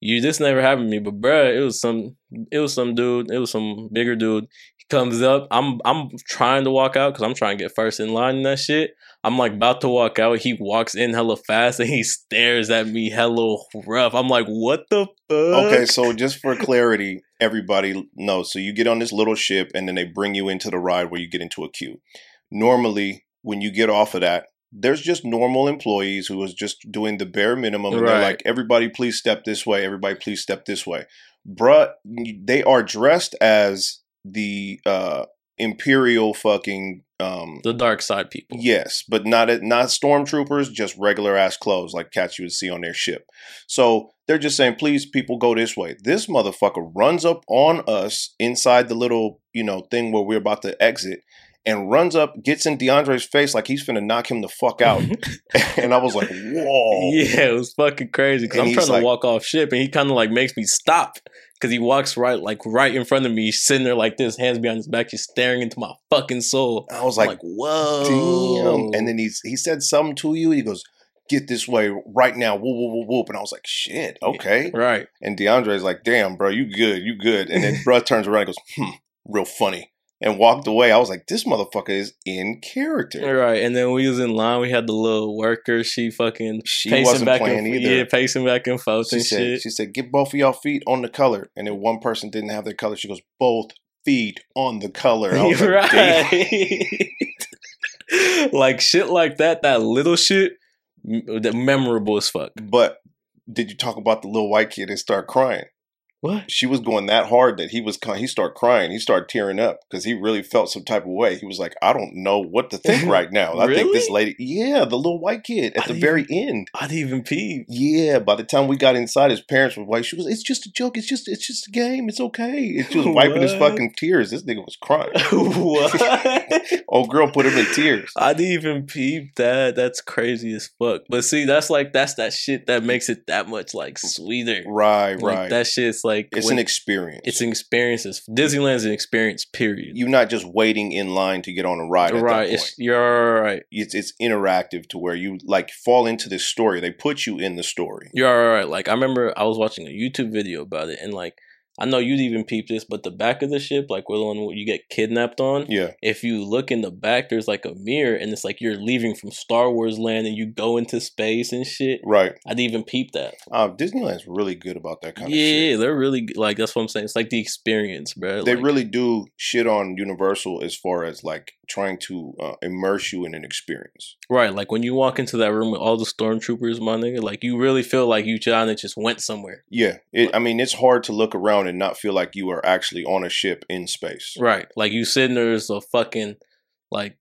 you this never happened to me, but bruh, it was some it was some dude, it was some bigger dude. Comes up. I'm I'm trying to walk out because I'm trying to get first in line and that shit. I'm like about to walk out. He walks in hella fast and he stares at me hella rough. I'm like, what the fuck?
Okay, so just for clarity, everybody knows. So you get on this little ship and then they bring you into the ride where you get into a queue. Normally, when you get off of that, there's just normal employees who is just doing the bare minimum and they're like, everybody please step this way, everybody please step this way. Bruh, they are dressed as the uh imperial fucking um,
The dark side people.
Yes, but not it not stormtroopers, just regular ass clothes like cats you would see on their ship. So they're just saying, please, people, go this way. This motherfucker runs up on us inside the little, you know, thing where we're about to exit, and runs up, gets in DeAndre's face like he's finna knock him the fuck out. and I was like, whoa.
Yeah, it was fucking crazy because I'm trying to
like-
walk off ship and he kind of like makes me stop because he walks right like right in front of me, he's sitting there like this, hands behind his back, just staring into my fucking soul.
I was like,
like, whoa.
damn. And then he's he said something to you. He goes, get this way right now. Whoop, whoop, whoop, whoop. And I was like, shit, okay.
right.
And DeAndre's like, damn, bro, you good, you good. And then bro turns around and goes, hmm, real funny. And walked away. I was like, this motherfucker is in character.
Right. And then we was in line, we had the little worker, she fucking
She
pacing
wasn't
back
playing
and
either.
Yeah, pacing back and forth
she
and
said,
shit.
she said, get both of y'all feet on the color. And then one person didn't have their color. She goes, both feet on the color. Was like,
right. like shit like that, that little shit, that memorable as fuck.
But did you talk about the little white kid and start crying?
What?
She was going that hard that he was he started crying. He started tearing up because he really felt some type of way. He was like, I don't know what to think right now. I think this lady, yeah, the little white kid at
I
the
didn't
very end.
I didn't even pee.
Yeah, by the time we got inside, his parents were like, "She was, it's just a joke. It's just, it's just a game. It's okay." It's just wiping his fucking tears. This nigga was crying.
what?
Old girl put him in tears.
I didn't even peep that. That's crazy as fuck. But see, that's like that's that shit that makes it that much like sweeter.
Right,
Like
right.
that shit's like
it's
when-
an experience.
it's an experience. It's- Disneyland's an experience. Period.
You're not just waiting in line to get on a ride.
Right. It's, you're right.
It's it's interactive to where you like fall into this story. They put you in the story.
You're all right. Like I remember I was watching a YouTube video about it, and like I know you'd even peep this, but the back of the ship, like where the one where you get kidnapped on,
Yeah,
if you look in the back, there's like a mirror, and it's like you're leaving from Star Wars land, and you go into space and shit.
right.
I didn't even peep that.
Uh, Disneyland's really good about that kind of
yeah, they're really like that's what I'm saying. It's like the experience, bro.
They
Like,
really do shit on Universal as far as like trying to uh, immerse you in an experience.
right. Like when you walk into that room with all the stormtroopers, my nigga, like you really feel like you John and just went somewhere.
Yeah, it, I mean it's hard to look around and not feel like you are actually on a ship in space.
Right. Like you sitting there's a fucking like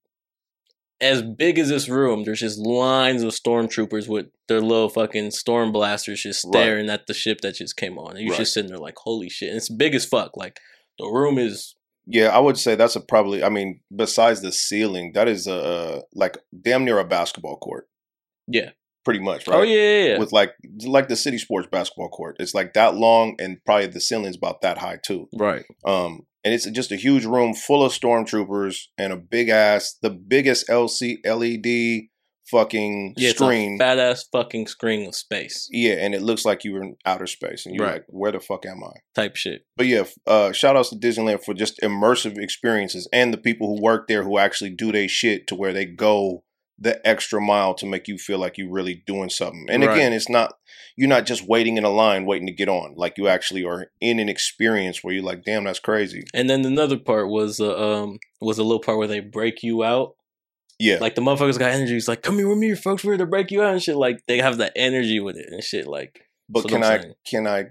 as big as this room, there's just lines of stormtroopers with their little fucking storm blasters just
Right.
staring at the ship that just came on. And you're
Right.
just sitting there like, holy shit. And it's big as fuck. Like the room is
Yeah, I would say that's a probably. I mean, besides the ceiling, that is a uh, like damn near a basketball court.
Yeah.
Pretty much. Right?
Oh yeah, yeah,
with like like the city sports basketball court. It's like that long, and probably the ceiling's about that high too.
right.
Um, and it's just a huge room full of stormtroopers and a big ass, the biggest LC LED fucking
Yeah,
screen.
fat ass fucking screen of space
yeah, and it looks like you were in outer space, and you're
Right.
like, where the fuck am I?
type shit.
But yeah, uh, shout outs to Disneyland for just immersive experiences and the people who work there who actually do their shit to where they go the extra mile to make you feel like you're really doing something. And
Right.
again, it's not you're not just waiting in a line waiting to get on. Like you actually are in an experience where you're like, damn, that's crazy.
And then another part was uh, um was a little part where they break you out.
Yeah.
Like the motherfuckers got energy. It's like, come here with me, folks, we're to break you out and shit. Like they have that energy with it and shit. Like
but can I
saying.
can I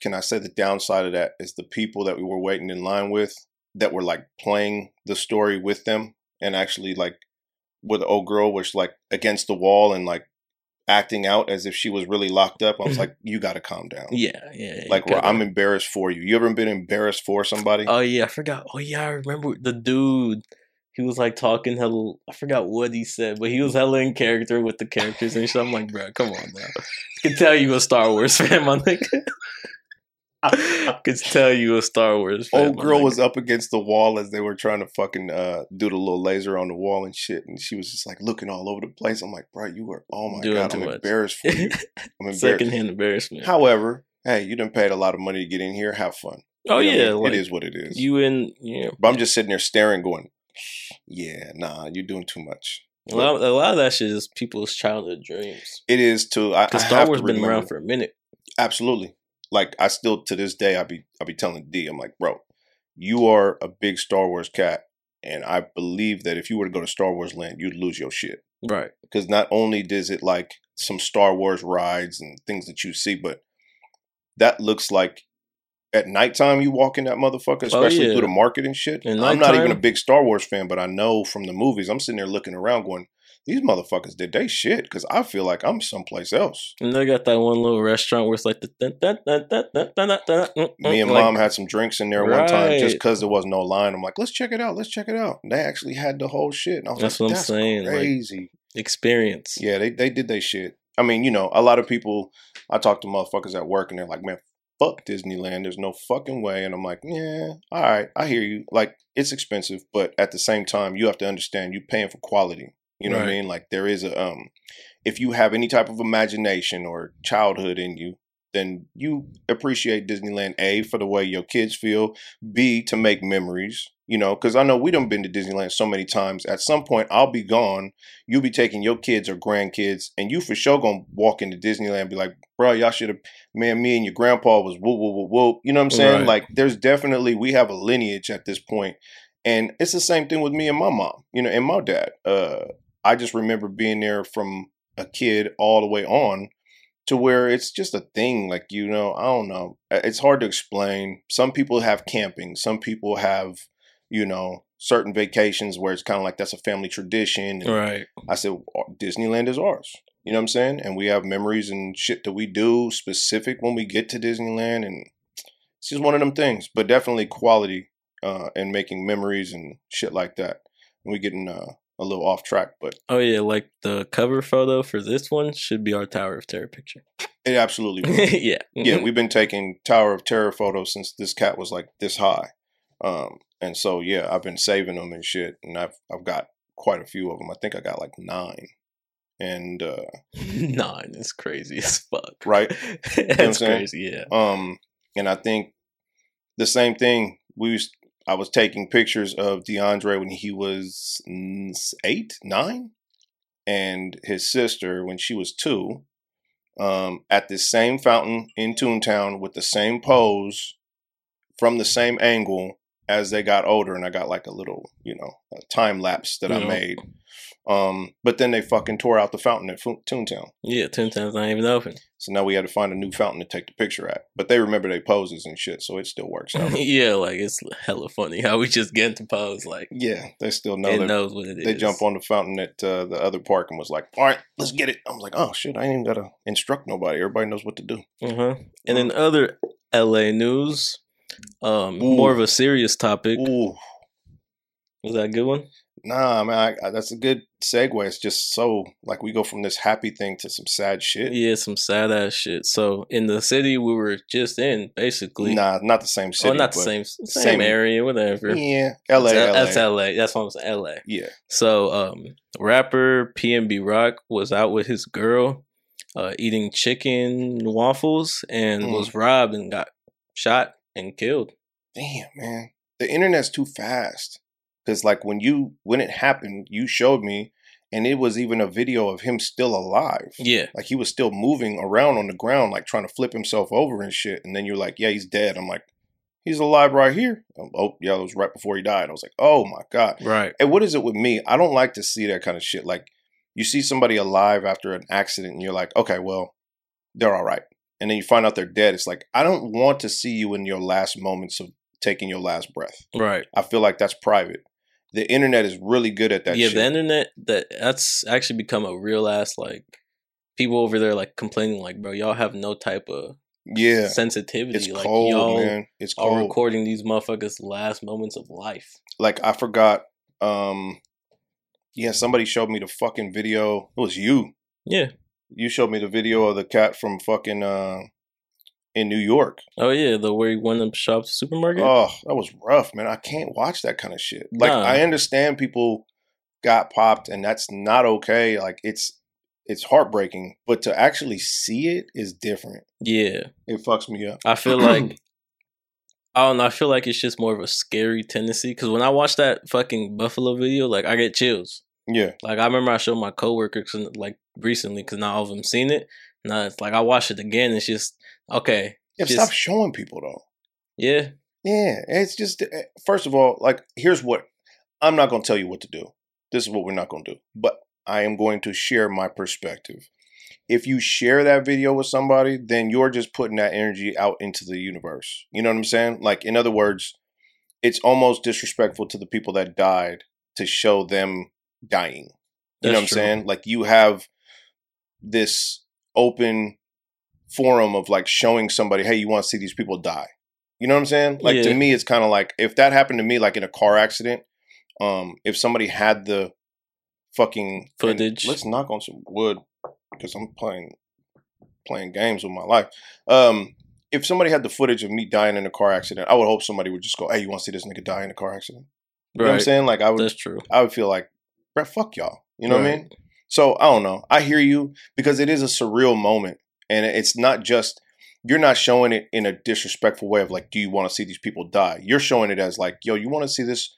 can I say the downside of that is the people that we were waiting in line with that were like playing the story with them and actually like where the old girl was like against the wall and like acting out as if she was really locked up. I was
Mhm.
like, you got to calm down.
yeah, yeah. yeah,
Like where I'm embarrassed for you. You ever been embarrassed for somebody?
Oh yeah, I forgot. Oh yeah, I remember the dude. He was like talking hella. I forgot what he said, but he was hella in character with the characters and shit. I'm like, bro, come on now. I can tell you a Star Wars fan, my nigga. I could tell you a Star Wars fan.
Old girl
nigga.
was up against the wall as they were trying to fucking uh, do the little laser on the wall and shit, and she was just like looking all over the place. I'm like, bro, you were oh my
Doing
god, I'm
much.
embarrassed for you. I'm embarrassed.
secondhand embarrassment.
However, hey, you done paid a lot of money to get in here. Have fun.
oh
You know
yeah, like,
it is what it is.
You in yeah.
but I'm just sitting there staring, going, "Yeah, nah, you're doing too much."
A lot, a lot of that shit is people's childhood dreams.
It is too.
Because Star Wars been around for a minute.
absolutely. Like I still to this day, I be I be telling D, I'm like, bro, you are a big Star Wars cat, and I believe that if you were to go to Star Wars Land, you'd lose your shit.
Right.
because not only does it like some Star Wars rides and things that you see, but that looks like at nighttime you walk in that motherfucker,
Oh,
especially
yeah.
through the market and shit.
At
I'm not even a big Star Wars fan, but I know from the movies, I'm sitting there looking around going, these motherfuckers did they shit because I feel like I'm someplace else.
And they got that one little restaurant where it's like the
me and
like,
mom had some drinks in there right. one time just because there was no line. I'm like, let's check it out, let's check it out. And they actually had the whole shit, and I was
that's
like,
what I'm saying,
crazy like,
experience.
Yeah, they they did they shit. I mean, you know, a lot of people. I talk to motherfuckers at work, and they're like, man, fuck Disneyland. There's no fucking way. And I'm like, yeah, all right, I hear you. Like, it's expensive, but at the same time, you have to understand you're paying for quality. You know what I mean? Like, there is a, um, if you have any type of imagination or childhood in you, then you appreciate Disneyland A for the way your kids feel, B to make memories, you know, because I know we done been to Disneyland so many times. At some point, I'll be gone. You'll be taking your kids or grandkids, and you for sure gonna walk into Disneyland and be like, bro, y'all should have, man, me and your grandpa was whoop, whoop, whoop, whoop. You know what I'm saying?
Right.
Like, there's definitely, we have a lineage at this point. And it's the same thing with me and my mom, you know, and my dad. Uh, I just remember being there from a kid all the way on to where it's just a thing like you know i don't know it's hard to explain some people have camping some people have you know certain vacations where it's kind of like that's a family tradition and
Right.
i said "Uh, disneyland is ours you know what i'm saying and we have memories and shit that we do specific when we get to disneyland and it's just one of them things but definitely quality uh and making memories and shit like that and we getting uh, a little off track but
Oh yeah, like the cover photo for this one should be our Tower of Terror picture.
it absolutely
yeah.
yeah, we've been taking Tower of Terror photos since this cat was like this high. Um, and so yeah, I've been saving them and shit, and I've I've got quite a few of them. I think I got like nine. And uh,
Nine is crazy as fuck.
right,
That's
saying?
crazy, yeah.
um, and I think the same thing. We was I was taking pictures of DeAndre when he was eight, nine, and his sister when she was two. Um, at the same fountain in Toontown with the same pose from the same angle as they got older, and I got like a little, you know, time lapse that I made. Um, but then they fucking tore out the fountain at Fu- Toontown.
Yeah, Toontown's not even open.
So now we had to find a new fountain to take the picture at. But they remember their poses and shit, so it still works out.
yeah, like it's hella funny how we just get into pose like
yeah, they still know
it knows what it is.
They jump on the fountain at uh, the other park and was like, "All right, let's get it." I'm like, "Oh shit, I ain't even gotta instruct nobody. Everybody knows what to do."
Uh-huh. And in other LA news, um, more of a serious topic.
Ooh,
Was that a good one?
Nah, man, I, I, that's a good segue. It's just so like we go from this happy thing to some sad shit.
Yeah, some sad ass shit. So in the city we were just in, basically.
Nah, not the same city.
oh, not the same same,
same-
area, whatever.
Yeah, L.A.
That's,
LA.
that's LA. That's what I'm saying. LA.
Yeah,
So, um, rapper PNB Rock was out with his girl, uh, eating chicken waffles, and
Mm.
was robbed and got shot and killed.
damn, man, the internet's too fast. Because like when you when it happened, you showed me, and it was even a video of him still alive.
Yeah,
Like he was still moving around on the ground, like trying to flip himself over and shit. And then you're like, yeah, he's dead. I'm like, he's alive right here. Oh, yeah, it was right before he died. I was like, oh my God.
right.
And what is it with me? I don't like to see that kind of shit. Like you see somebody alive after an accident and you're like, okay, well, they're all right. And then you find out they're dead. It's like, I don't want to see you in your last moments of taking your last breath.
Right.
I feel like that's private. The internet is really good at that
yeah,
shit.
the internet that that's actually become a real ass like people over there like complaining like, bro, y'all have no type of
yeah.
sensitivity.
It's
like
cold,
y'all
man. It's
are recording these motherfuckers' last moments of life.
like I forgot. Um, yeah, somebody showed me the fucking video. It was you.
Yeah.
You showed me the video of the cat from fucking uh in New York.
Oh yeah, the where he went up shop supermarket.
Oh, that was rough, man. I can't watch that kind of shit. Like
Nah.
I understand people got popped and that's not okay. Like it's it's heartbreaking, but to actually see it is different.
yeah.
It fucks me up.
I feel like I don't know. I feel like it's just more of a scary tendency because when I watch that fucking Buffalo video, like I get chills.
Yeah.
Like I remember I showed my coworkers like recently because not all of them seen it. Now it's like I watched it again. It's just okay.
Yeah,
Just-
stop showing people though.
Yeah,
Yeah, it's just eh, first of all, like here's what I'm not going to tell you what to do. This is what we're not going to do. But I am going to share my perspective. if you share that video with somebody, then you're just putting that energy out into the universe. You know what I'm saying? Like, in other words, it's almost disrespectful to the people that died to show them dying. You know what I'm
true.
saying? Like, you have this open forum of like showing somebody, hey, you want to see these people die. You know what I'm saying? Like, to me, it's kind of like if that happened to me, like in a car accident, um, if somebody had the fucking
Footage.
let's knock on some wood because I'm playing playing games with my life. Um, if somebody had the footage of me dying in a car accident, I would hope somebody would just go, "Hey, you want to see this nigga die in a car accident?" You know what I'm saying? Like I would,
That's true.
I would feel like, "Bruh, fuck y'all." You know what I mean? So I don't know. I hear you because it is a surreal moment, and it's not just you're not showing it in a disrespectful way of like, "Do you want to see these people die?" You're showing it as like, "Yo, you want to see this."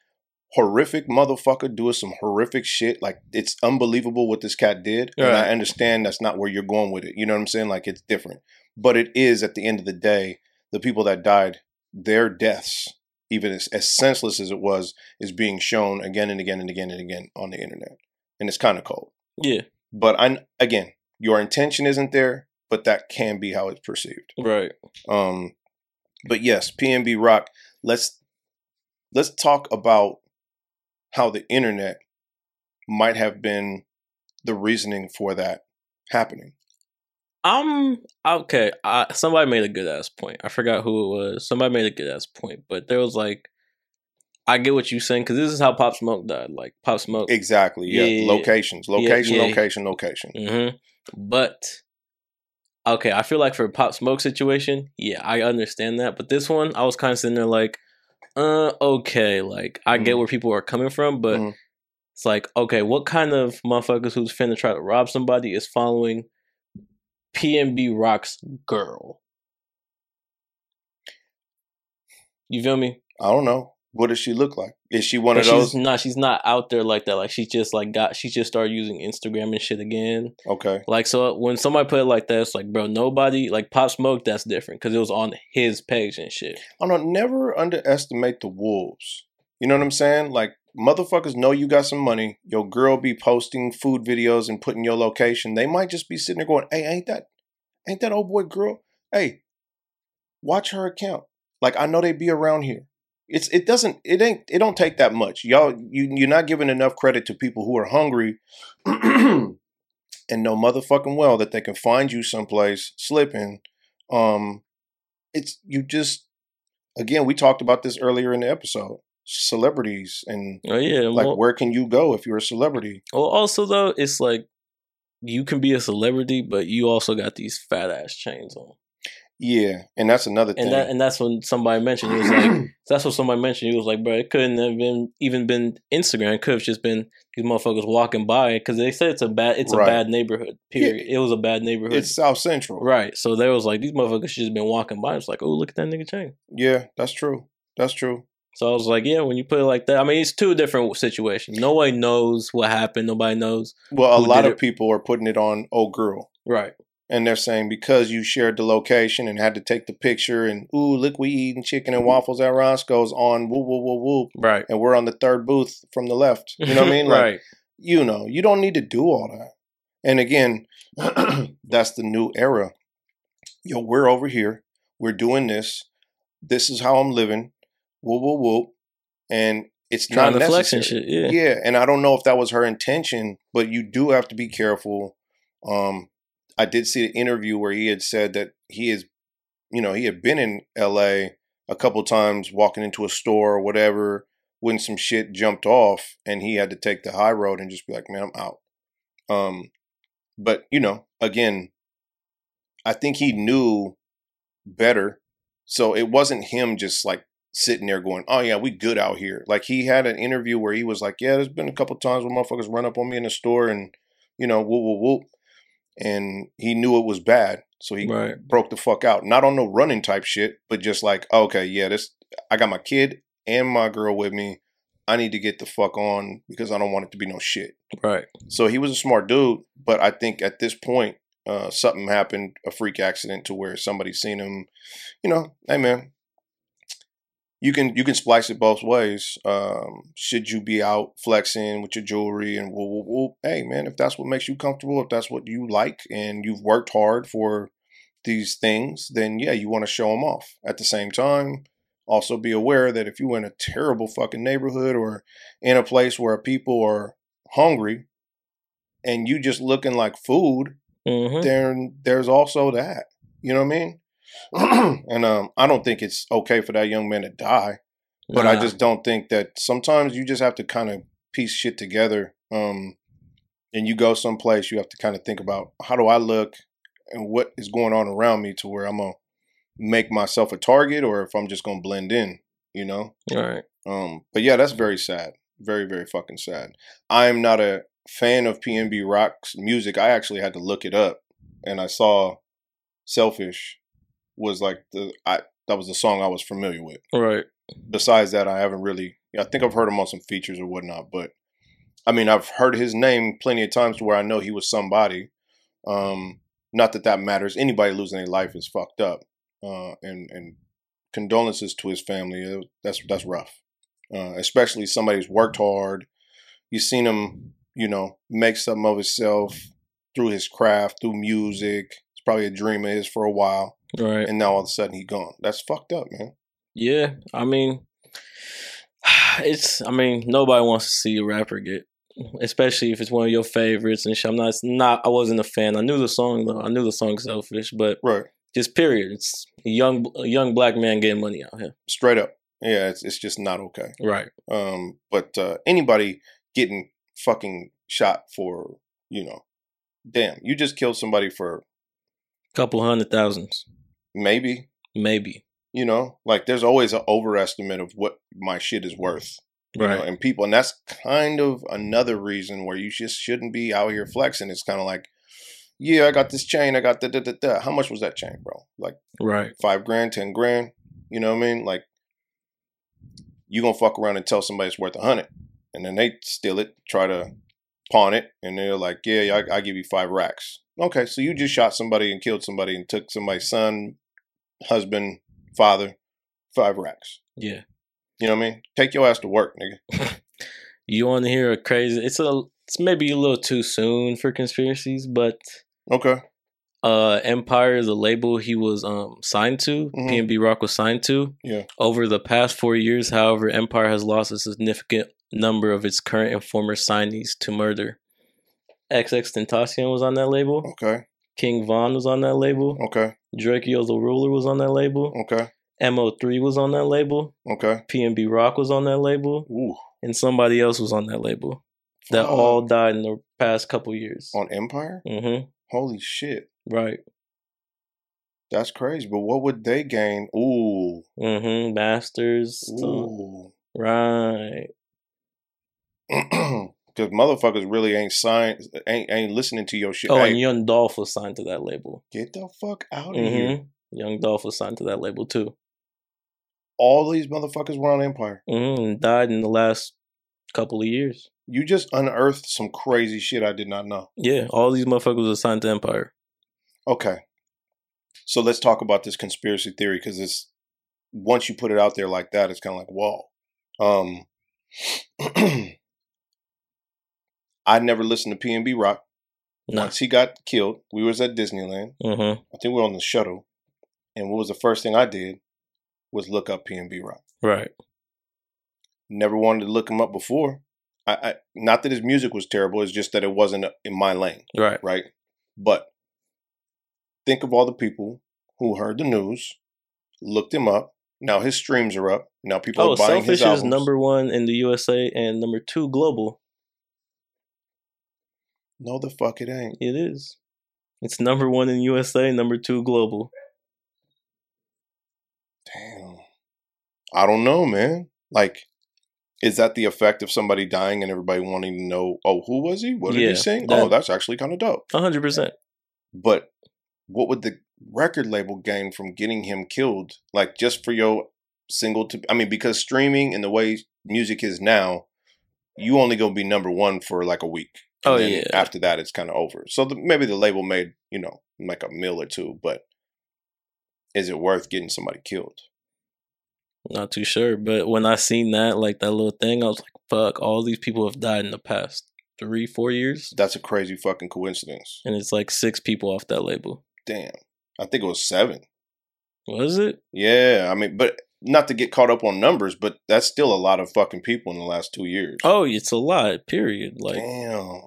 Horrific motherfucker doing some horrific shit. Like it's unbelievable what this cat did, and I understand that's not where you're going with it. You know what I'm saying? Like it's different, but it is at the end of the day, the people that died, their deaths, even as, as senseless as it was, is being shown again and again and again and again on the internet, and it's kind of cold.
Yeah.
But I again, your intention isn't there, but that can be how it's perceived.
Right.
Um, but yes, PNB Rock. Let's let's talk about how the internet might have been the reasoning for that happening.
Um. Okay. I, somebody made a good ass point. I forgot who it was. Somebody made a good ass point, but there was like, I get what you're saying because this is how Pop Smoke died. Like Pop Smoke.
Exactly. Yeah.
Yeah, yeah.
Locations. Location.
yeah.
Location. Location.
Mm-hmm. But okay, I feel like for a Pop Smoke situation, yeah, I understand that. But this one, I was kind of sitting there like, uh, okay, like I get
Mhm.
where people are coming from, but
Mhm.
it's like, okay, what kind of motherfuckers who's finna try to rob somebody is following PNB Rock's girl? You feel me?
I don't know. What does she look like? Is she one
But
of those?
not. She's not out there like that. Like she just like got. She just started using Instagram and shit again.
Okay.
Like so, uh, when somebody put it like that, it's like, bro, nobody like Pop Smoke. That's different because it was on his page and shit.
I don't. Never underestimate the wolves. You know what I'm saying? Like motherfuckers know you got some money. Your girl be posting food videos and putting your location. They might just be sitting there going, "Hey, ain't that, ain't that old boy girl? Hey, watch her account. Like I know they be around here. It's it doesn't it ain't it don't take that much. Y'all you you're not giving enough credit to people who are hungry and know motherfucking well that they can find you someplace slipping. Um, it's you just again we talked about this earlier in the episode. Celebrities and
Oh yeah.
like
well,
where can you go if you're a celebrity?
well, also though, it's like you can be a celebrity, but you also got these fat ass chains on,
Yeah, and that's another thing.
and that and that's when somebody mentioned it was like that's what somebody mentioned. He was like, bro, it couldn't have been even been Instagram. It could have just been these motherfuckers walking by because they said it's a bad it's
Right.
a bad neighborhood. Period. It was a bad neighborhood.
it's South Central.
Right. So there was like these motherfuckers should just been walking by. It's like, oh, look at that nigga chain.
Yeah, that's true. That's true.
So I was like, yeah, when you put it like that, I mean, it's two different situations. Nobody knows what happened. Nobody knows.
Well, a lot of
it?
people are putting it on old girl.
Right.
And they're saying because you shared the location and had to take the picture and ooh, look, we eating chicken and waffles at Roscoe's on whoop whoop whoop whoop,
Right.
and we're on the third booth from the left. You know what I mean? Like,
right.
you know, you don't need to do all that. And again, that's the new era. Yo, we're over here. We're doing this. This is how I'm living. Whoop whoop whoop. And it's
Trying
not necessary.
shit. Yeah.
Yeah, and I don't know if that was her intention, but you do have to be careful. Um, I did see an interview where he had said that he is, you know, he had been in L.A. a couple times, walking into a store or whatever, when some shit jumped off, and he had to take the high road and just be like, "Man, I'm out." Um, but you know, again, I think he knew better, so it wasn't him just like sitting there going, "Oh yeah, we good out here." Like he had an interview where he was like, "Yeah, there's been a couple times where motherfuckers run up on me in the store and you know, whoop whoop whoop," and he knew it was bad, so he
Right.
broke the fuck out. Not on no running type shit, but just like, okay, yeah, this I got my kid and my girl with me. I need to get the fuck on because I don't want it to be no shit.
Right.
So he was a smart dude, but I think at this point, uh, something happened, a freak accident to where somebody seen him, you know, hey man, you can you can splice it both ways. Um, should you be out flexing with your jewelry and woo, woo, woo, hey man, if that's what makes you comfortable, if that's what you like, and you've worked hard for these things, then yeah, you want to show them off. At the same time, also be aware that if you're in a terrible fucking neighborhood or in a place where people are hungry and you just looking like food,
hmm
then there's also that. You know what I mean? and um, I don't think it's okay for that young man to die, but I just don't think that sometimes you just have to kind of piece shit together. Um, and you go someplace, you have to kind of think about how do I look and what is going on around me to where I'm gonna make myself a target or if I'm just gonna blend in. You know?
All right.
Um, but yeah, that's very sad. Very, very fucking sad. I am not a fan of PNB Rock's music. I actually had to look it up and I saw Selfish was like the I that was the song I was familiar with.
Right.
Besides that, I haven't really I think I've heard him on some features or whatnot, but I mean I've heard his name plenty of times to where I know he was somebody. Um, not that that matters. Anybody losing their life is fucked up. Uh, and and condolences to his family. Uh, That's that's rough, uh, especially somebody who's worked hard. You've seen him, you know, make something of himself through his craft, through music. It's probably a dream of his for a while,
right.
and now all of a sudden he gone. That's fucked up, man.
Yeah, I mean, it's. I mean, nobody wants to see a rapper get, especially if it's one of your favorites and shit. I'm not. Not. I wasn't a fan. I knew the song though. I knew the song "Selfish," but
Right,
just period. It's a young, a young black man getting money out here.
straight up. Yeah, it's it's just not okay.
Right.
Um, but uh, anybody getting fucking shot for, you know, damn, you just killed somebody for a
Couple hundred thousands,
maybe.
Maybe.
you know? Like there's always an overestimate of what my shit is worth you know,
Right.
and people and that's kind of another reason where you just shouldn't be out here flexing. It's kind of like yeah i got this chain i got da da da da. How much was that chain bro? Like
Right.
five grand ten grand? You know what i mean? Like you gonna fuck around and tell somebody it's worth a hundred and then they steal it try to pawn it and they're like yeah I, I give you five racks. Okay so you just shot somebody and killed somebody and took somebody's son husband father five racks
Yeah.
you know what I mean? Take your ass to work, nigga.
You want to hear a crazy? It's a. It's maybe a little too soon for conspiracies, but
Okay.
uh Empire, the label he was um signed to,
Mhm.
PNB Rock was signed to.
Yeah.
Over the past four years, however, Empire has lost a significant number of its current and former signees to murder. XXXTentacion was on that label.
Okay.
King Von was on that label.
Okay.
Drakeo the Ruler was on that label.
Okay.
MO3 was on that label.
Okay.
PNB Rock was on that label.
Ooh.
And somebody else was on that label. That
Fuck.
all died in the past couple years.
on Empire?
Mm-hmm.
Holy shit.
Right.
That's crazy. But what would they gain? Ooh.
Mm-hmm. Masters.
Ooh.
right.
Because motherfuckers really ain't signed, ain't ain't listening to your shit.
Oh, and Young Dolph was signed to that label.
get the fuck out of
Mm-hmm.
here.
Young Dolph was signed to that label too.
All these motherfuckers were on Empire.
Mm-hmm. Died in the last couple of years.
You just unearthed some crazy shit I did not know.
Yeah, all these motherfuckers were signed to Empire.
Okay. So let's talk about this conspiracy theory because it's once you put it out there like that, it's kind of like whoa. Um, I never listened to PNB Rock.
No.
Once he got killed, we was at Disneyland.
Mm-hmm.
I think we were on the shuttle, and what was the first thing I did was look up PNB Rock.
Right.
Never wanted to look him up before. I, I not that his music was terrible. It's just that it wasn't in my lane.
Right.
right? But think of all the people who heard the news, looked him up. Now his streams are up. Now people
Oh,
are buying his
Selfish is
albums.
number one in the USA and number two global.
No, the fuck it ain't.
It is. It's number one in USA, number two global.
Damn. I don't know, man. Like, is that the effect of somebody dying and everybody wanting to know? Oh, who was he? What did
Yeah,
he sing?
Oh, that-
oh, that's actually kind of dope.
A hundred percent.
But what would the record label gain from getting him killed? Like just for your single to I mean, because streaming and the way music is now, you only gonna be number one for like a week. And
Oh, yeah.
After that, it's kind of over. So the, maybe the label made you know like a mill or two, but is it worth getting somebody killed?
Not too sure, but when I seen that, like that little thing, I was like, "Fuck! All these people have died in the past three, four years,
That's a crazy fucking coincidence.
and it's like six people off that label.
Damn. I think it was seven.
Was it?
Yeah, I mean, but not to get caught up on numbers, but that's still a lot of fucking people in the last two years.
Oh, it's a lot. Period. Like,
Damn.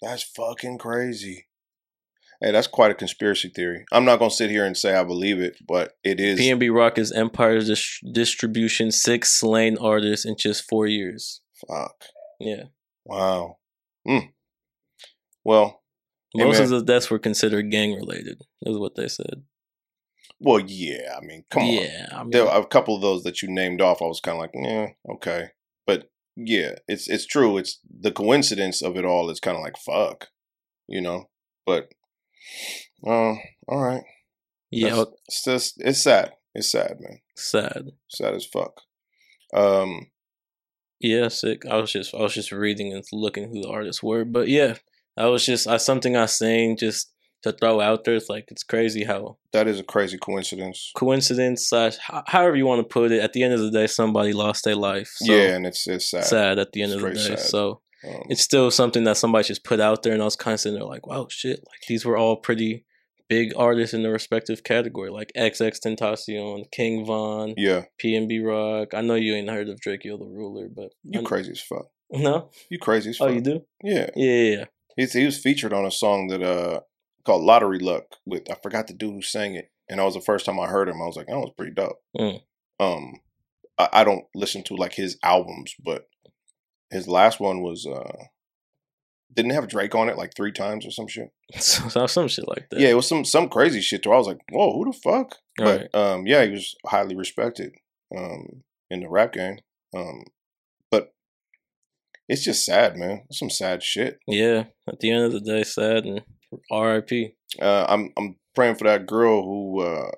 That's fucking crazy. Hey, that's quite a conspiracy theory. I'm not gonna sit here and say I believe it, but it is.
PNB Rock is Empire's dis- distribution six slain artists in just four years.
Fuck.
Yeah,
Wow. Mm. Well,
most
man.
of the deaths were considered gang related. Is what they said.
Well, yeah. I mean, come on.
Yeah, I mean,
There a couple of those that you named off. I was kind of like, yeah, okay, but yeah, it's it's true. It's the coincidence of it all is kind of like fuck, you know. But, uh, all right.
yeah,
That's- It's just it's sad. It's sad, man.
sad.
Sad as fuck. Um,
Yeah, sick. I was just I was just reading and looking who the artists were, but yeah, that was just uh, something I saying just to throw out there. It's like it's crazy how
that is a crazy coincidence.
coincidence slash ho- however you want to put it. At the end of the day, somebody lost their life. So
yeah, and it's it's sad.
sad. at the end of the day.
sad.
So
Um,
it's still something that somebody just put out there, and I was kind of sitting there like, wow, shit, like these were all pretty big artists in their respective category, like XXXTentacion, King Von,
yeah,
PNB Rock. I know you ain't heard of Drakeo the Ruler, but
you crazy as fuck.
No,
You crazy as
oh,
fuck.
you do?
Yeah,
Yeah, yeah, yeah.
he's, he was featured on a song that uh called "Lottery Luck" with I forgot the dude who sang it, and that was the first time I heard him. I was like, that was pretty dope.
Mm.
Um, I, I don't listen to like his albums, but his last one was uh didn't have Drake on it like three times or some shit.
So, so some shit like that.
Yeah, it was some some crazy shit. Too. I was like, whoa, who the fuck?
Right.
But um, yeah, he was highly respected um in the rap game. Um, but it's just sad, man. Some sad shit.
Yeah. At the end of the day, sad and R.I.P.
Uh, I'm I'm praying for that girl who uh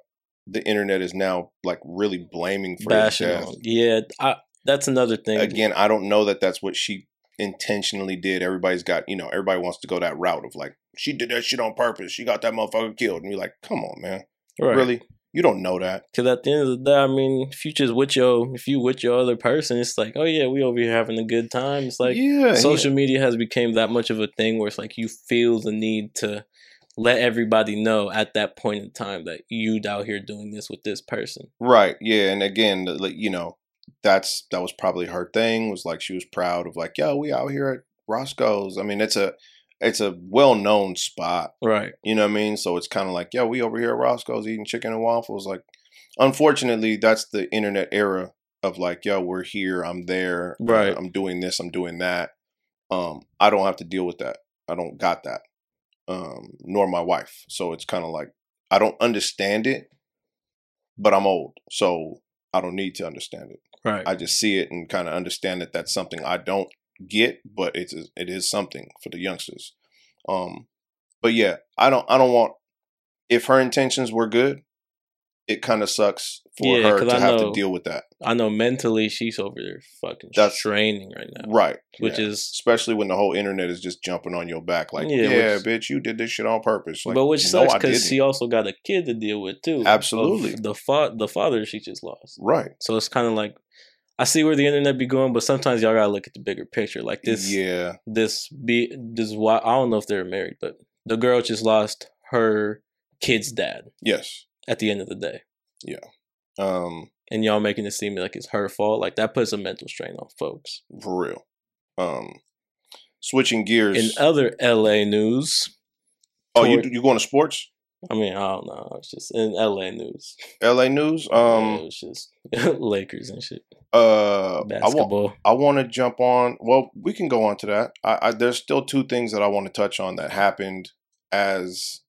the internet is now like really blaming for
Bashing
death.
on. Yeah, I, that's another thing.
Again, I don't know that that's what she intentionally did. Everybody's got you know everybody wants to go that route of like she did that shit on purpose. She got that motherfucker killed, and you're like, come on, man,
right.
really? You don't know that.
Because at the end of the day, I mean, if you just with your, if you with your other person, it's like, oh yeah, we over here having a good time. It's like
yeah,
social media has become that much of a thing where it's like you feel the need to let everybody know at that point in time that you out here doing this with this person.
Right. Yeah. And again, like you know, that's that was probably her thing. Was like she was proud of like, yo, we out here at Roscoe's. I mean, it's a it's a well known spot.
Right.
You know what I mean? So it's kind of like, yo, we over here at Roscoe's eating chicken and waffles. Like, unfortunately, that's the internet era of like, yo, we're here, I'm there,
Right.
I'm doing this, I'm doing that. Um, I don't have to deal with that. I don't got that. Um, nor my wife. So it's kind of like I don't understand it, but I'm old, so I don't need to understand it.
Right.
I just see it and kind of understand that that's something I don't get, but it's it is something for the youngsters. Um, but yeah, I don't I don't want if her intentions were good, it kind of sucks for
Yeah,
her to
I
have to deal with that,
I know mentally she's over there fucking
That's-
straining right now.
right?
Which
yeah.
is
especially when the whole internet is just jumping on your back, like,
Yeah,
yeah,
which-
bitch, you did this shit on purpose. Like,
but which
no,
sucks because
didn't.
she also got a kid to deal with too.
Absolutely.
the fa- the father she just lost.
right?
So it's kind of like I see where the internet be going, but sometimes y'all gotta look at the bigger picture. Like this,
yeah,
this be this why I don't know if they're married, but the girl just lost her kid's dad
yes,
at the end of the day, Yeah.
um,
and y'all making it seem like it's her fault. Like that puts a mental strain on folks.
for real. Um, switching gears.
In other LA news,
oh, you you going to sports?
I mean I don't know, it's just in LA news.
L.A. news.
Yeah,
Um,
it was just Lakers and shit,
uh, I want. I want to jump on. Well, we can go on to that. I, I there's still two things that I want to touch on that happened as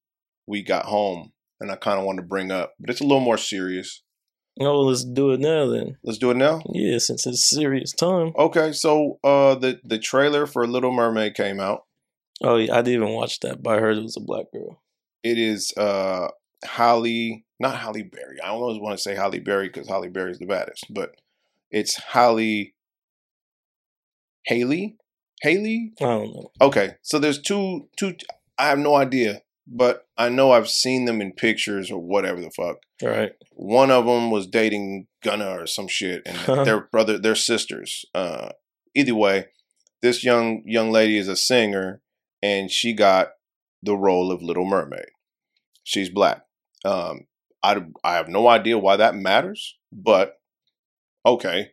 we got home, and I kind of want to bring up, but it's a little more serious.
Oh, let's do it now then.
Let's do it now.
Yeah, since it's serious time.
Okay, so uh, the the trailer for Little Mermaid came out.
Oh yeah, I didn't even watch that, but I heard it was a black girl.
It is uh Halle, not Halle Berry. I don't always want to say Halle Berry because Halle Berry is the baddest, but it's Halle Haley. Haley.
I don't know.
Okay, so there's two two. I have no idea but I know I've seen them in pictures or whatever the fuck.
Right.
One of them was dating Gunna or some shit, and their brother, their sisters. Uh, either way, this young young lady is a singer, and she got the role of Little Mermaid. She's black. Um, I I have no idea why that matters, but okay.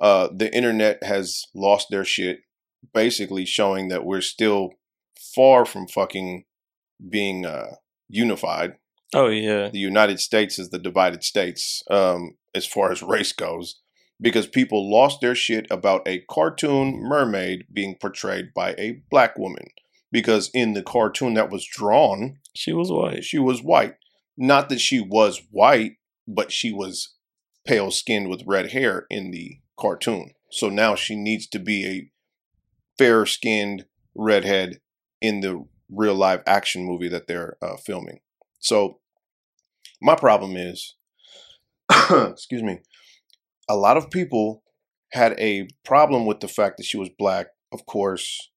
Uh, the internet has lost their shit, basically showing that we're still far from fucking being uh, unified.
Oh yeah.
The United States is the divided states um, as far as race goes, because people lost their shit about a cartoon mermaid being portrayed by a black woman. Because in the cartoon that was drawn,
She was white.
she was white. Not that she was white, but she was pale skinned with red hair in the cartoon. So now she needs to be a fair skinned redhead in the real live action movie that they're uh, filming. So my problem is, excuse me, a lot of people had a problem with the fact that she was black. Of course,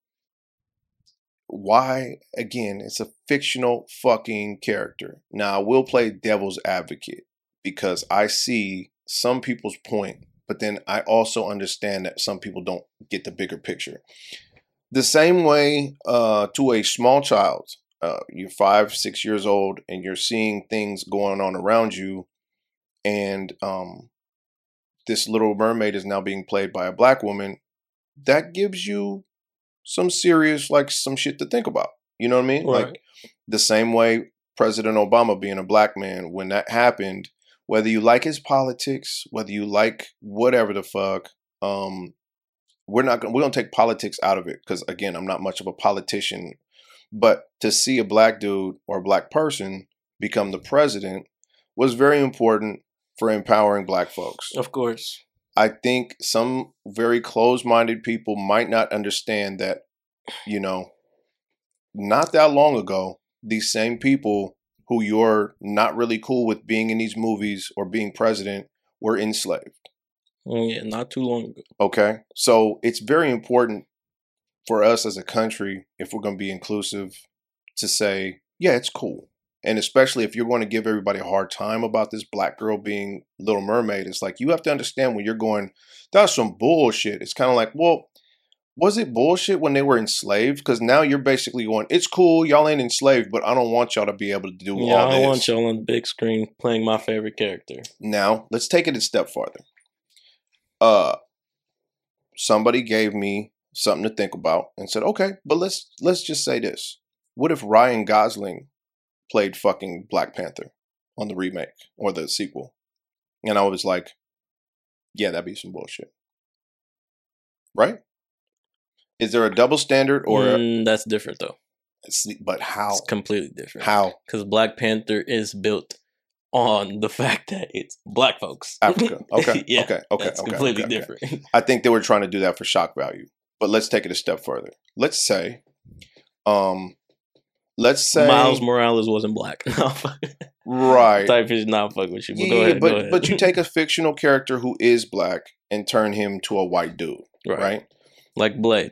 why again it's a fictional fucking character now i will play devil's advocate because i see some people's point but then i also understand that some people don't get the bigger picture the same way uh, to a small child uh, you're five six years old and you're seeing things going on around you and um, this little mermaid is now being played by a black woman that gives you some serious like some shit to think about. You know what I mean?
Right.
Like the same way President Obama being a black man when that happened, whether you like his politics, whether you like whatever the fuck, um we're not gonna we're gonna take politics out of it because again, I'm not much of a politician. But to see a black dude or a black person become the president was very important for empowering black folks.
Of course.
I think some very closed minded people might not understand that, you know, not that long ago, these same people who you're not really cool with being in these movies or being president were enslaved.
Mm, Yeah, not too long ago.
Okay. So it's very important for us as a country, if we're going to be inclusive, to say, yeah, it's cool. And especially if you're going to give everybody a hard time about this black girl being Little Mermaid, it's like you have to understand when you're going, that's some bullshit. It's kind of like, well, was it bullshit when they were enslaved? Because now you're basically going, it's cool, y'all ain't enslaved, but I don't want y'all to be able to do
Yeah,
all
I
this.
want y'all on the big screen playing my favorite character.
Now, let's take it a step farther. Uh somebody gave me something to think about and said, "Okay, but let's let's just say this. What if Ryan Gosling played fucking Black Panther on the remake or the sequel?" And I was like, "Yeah, that'd be some bullshit." Right? Is there a double standard or
Mm, that's different though.
but how?
It's completely different.
How?
Because Black Panther is built on the fact that it's black folks.
Africa. Okay.
yeah,
okay. Okay.
That's
okay,
completely
okay, okay.
different.
I think they were trying to do that for shock value. But let's take it a step further. Let's say, um, let's say
Miles Morales wasn't black.
Right.
Type is not fuck with you. But
Yeah,
go ahead.
but but you take a fictional character who is black and turn him to a white dude,
right.
right?
like Blade.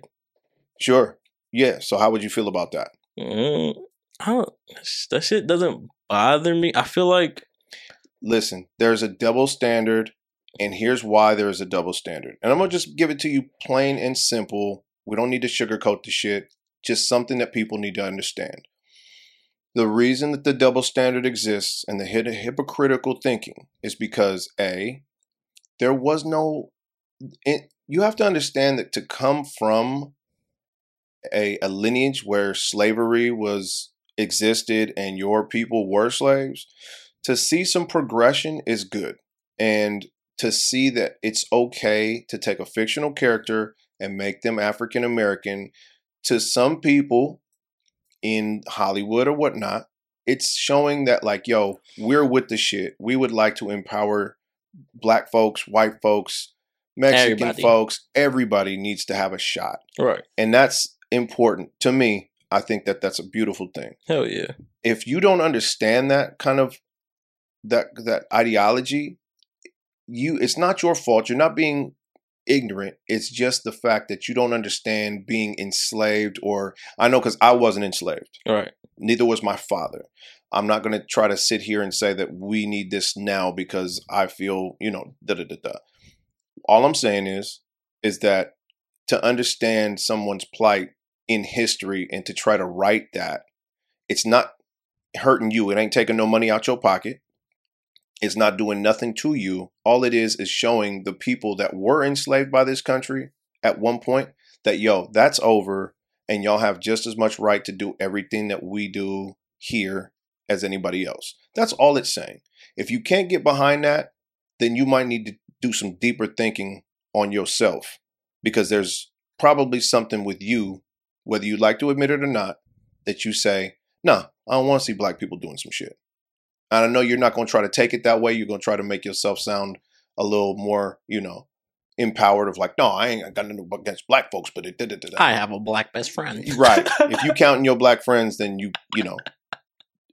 Sure. Yeah. So how would you feel about that?
Mm, I don't. That shit doesn't bother me. I feel like
Listen, there's a double standard, and here's why there is a double standard. And I'm gonna just give it to you plain and simple. We don't need to sugarcoat the shit. Just something that people need to understand. The reason that the double standard exists and the hypocritical thinking is because a there was no. It, you have to understand that to come from a, a lineage where slavery was existed and your people were slaves, to see some progression is good. And to see that it's okay to take a fictional character and make them African American to some people in Hollywood or whatnot, it's showing that, like, yo, we're with the shit. We would like to empower black folks, white folks, Mexican
Everybody.
folks. Everybody needs to have a shot.
right.
And that's important to me. I think that that's a beautiful thing
Hell yeah.
if you don't understand that kind of that that ideology you it's not your fault you're not being ignorant. It's just the fact that you don't understand being enslaved or I know cuz I wasn't enslaved.
All right.
Neither was my father. I'm not going to try to sit here and say that we need this now because I feel, you know, da da da da. All I'm saying is is that to understand someone's plight in history and to try to write that, it's not hurting you. It ain't taking no money out your pocket. It's not doing nothing to you. All it is is showing the people that were enslaved by this country at one point that, yo, that's over and y'all have just as much right to do everything that we do here as anybody else. That's all it's saying. If you can't get behind that, then you might need to do some deeper thinking on yourself because there's probably something with you, whether you like to admit it or not, that you say, nah, I don't want to see black people doing some shit. And I know you're not going to try to take it that way. You're going to try to make yourself sound a little more, you know, empowered of like, no, I ain't got nothing against black folks, but it did it.
I have a black best friend.
right. If you counting your black friends, then you, you know,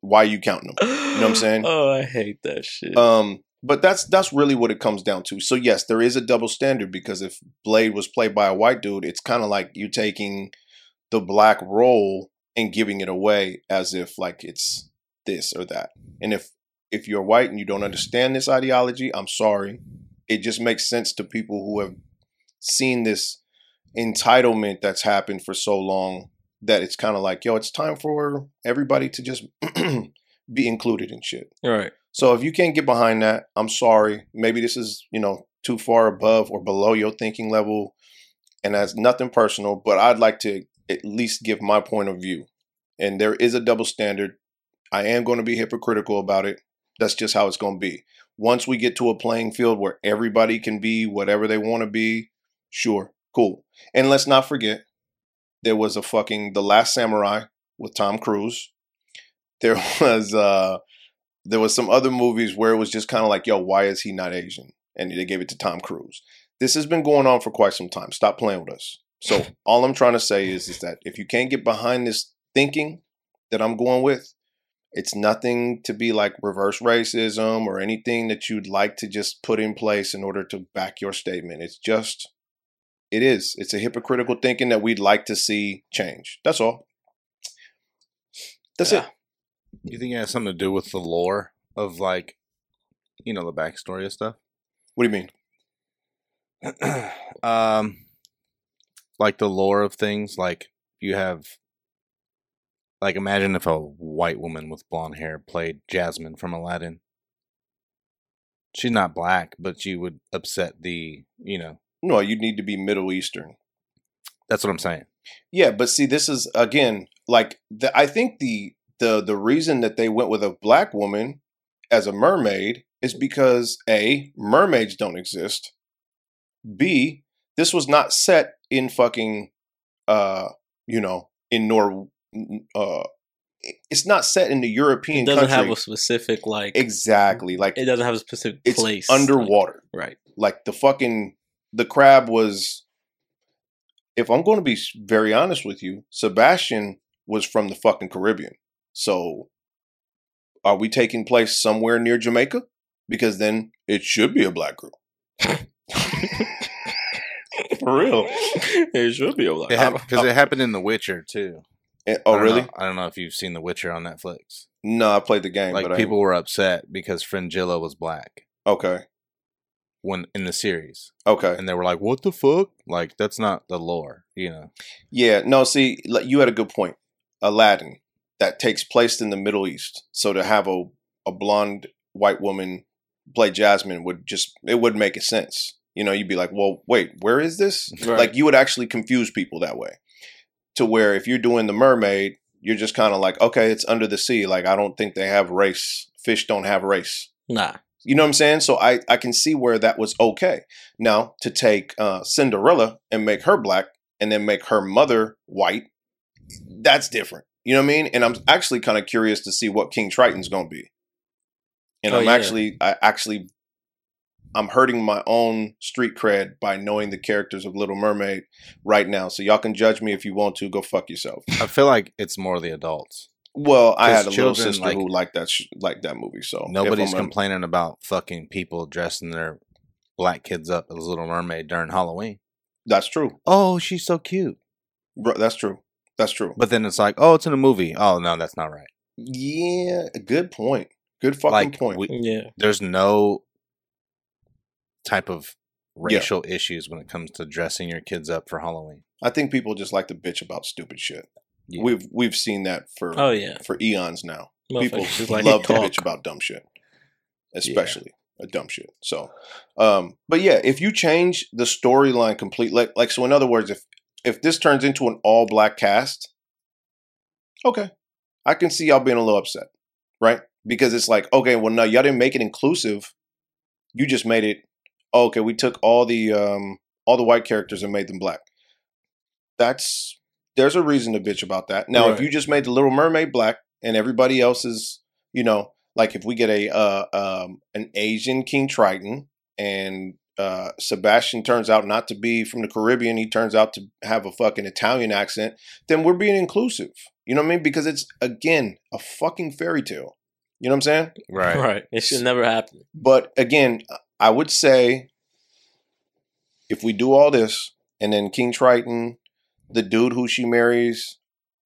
why are you counting them?
You
know what I'm saying?
Oh, I hate that shit.
Um, but that's that's really what it comes down to. So yes, there is a double standard because if Blade was played by a white dude, it's kind of like you taking the black role and giving it away as if like it's this or that. And if if you're white and you don't understand this ideology, I'm sorry. It just makes sense to people who have seen this entitlement that's happened for so long that it's kind of like, yo, it's time for everybody to just be included in shit.
All right.
So if you can't get behind that, I'm sorry. Maybe this is, you know, too far above or below your thinking level and that's nothing personal, but I'd like to at least give my point of view. And there is a double standard. I am going to be hypocritical about it. That's just how it's going to be. Once we get to a playing field where everybody can be whatever they want to be, sure, cool. And let's not forget, there was a fucking The Last Samurai with Tom Cruise. There was uh there was some other movies where it was just kind of like, yo, why is he not Asian? And they gave it to Tom Cruise. This has been going on for quite some time. Stop playing with us. So all I'm trying to say is, is that if you can't get behind this thinking that I'm going with, it's nothing to be like reverse racism or anything that you'd like to just put in place in order to back your statement. It's just, it is. It's a hypocritical thinking that we'd like to see change. That's all. That's
Yeah.
it.
You think it has something to do with the lore of like, you know, the backstory of stuff?
What do you mean?
um, like the lore of things. Like you have, like imagine if a white woman with blonde hair played Jasmine from Aladdin. She's not black, but she would upset the, you know,
No, you'd need to be Middle Eastern.
that's what I'm saying.
Yeah, but see, this is again like the, I think the the the reason that they went with a black woman as a mermaid is because a mermaids don't exist. B this was not set in fucking uh you know in Nor uh it's not set in the European
It doesn't
country
have a specific like.
exactly like
It doesn't have a specific
it's
place. like-
underwater.
right.
like the fucking the crab was if i'm going to be very honest with you sebastian was from the fucking caribbean so are we taking place somewhere near jamaica because then it should be a black girl for real
it should be a.
It because it happened in The Witcher too.
Oh
don't
really
know- I don't know if you've seen The Witcher on Netflix.
no i played the game
Like people were upset because Fringilla was black
okay
when in the series,
okay
and they were like, "What the fuck?" Like that's not the lore, you know.
Yeah, no, see, you had a good point. Aladdin, that takes place in the Middle East. So to have a, a blonde white woman play Jasmine would just, it wouldn't make a sense. You know, you'd be like, well, wait, where is this?
Right.
Like, you would actually confuse people that way. To where if you're doing the mermaid, you're just kind of like, okay, it's under the sea. Like, I don't think they have race. Fish don't have race.
Nah.
You know what I'm saying? So I, I can see where that was okay. Now to take uh, Cinderella and make her black and then make her mother white, that's different. You know what I mean? And I'm actually kind of curious to see what King Triton's going to be. And
Oh,
I'm
yeah.
actually, I actually, I'm hurting my own street cred by knowing the characters of Little Mermaid right now. So y'all can judge me if you want to. Go fuck yourself.
I feel like it's more the adults.
Well, I had a
'Cause
little sister
like-
who liked that sh- liked that movie. So
Nobody's
I'm a-
complaining about fucking people dressing their black kids up as Little Mermaid during Halloween.
That's true.
Oh, she's so cute.
Bro, that's true. That's true.
But then it's like, oh, it's in a movie. Oh no, that's not right.
Yeah, good point. Good fucking
Like
point.
we,
Yeah.
there's no type of
Yeah.
racial issues when it comes to dressing your kids up for Halloween.
I think people just like to bitch about stupid shit.
Yeah.
We've we've seen that for
Oh yeah.
for eons now. People
just like
love
to
to
talk.
bitch about dumb shit, especially a dumb shit. So, um, but yeah, if you change the storyline completely, like, like so, in other words, if if this turns into an all black cast, okay, I can see y'all being a little upset, right? Because it's like, okay, well, no, y'all didn't make it inclusive. You just made it. Oh, okay, we took all the um all the white characters and made them black. That's there's a reason to bitch about that. Now, if you just made the Little Mermaid black and everybody else is, you know, like if we get a uh, um, an Asian King Triton and uh, Sebastian turns out not to be from the Caribbean, he turns out to have a fucking Italian accent, then we're being inclusive. You know what I mean? Because it's again a fucking fairy tale. You know what I'm saying?
Right.
Right. It should never happen.
But again, I would say if we do all this and then King Triton, the dude who she marries,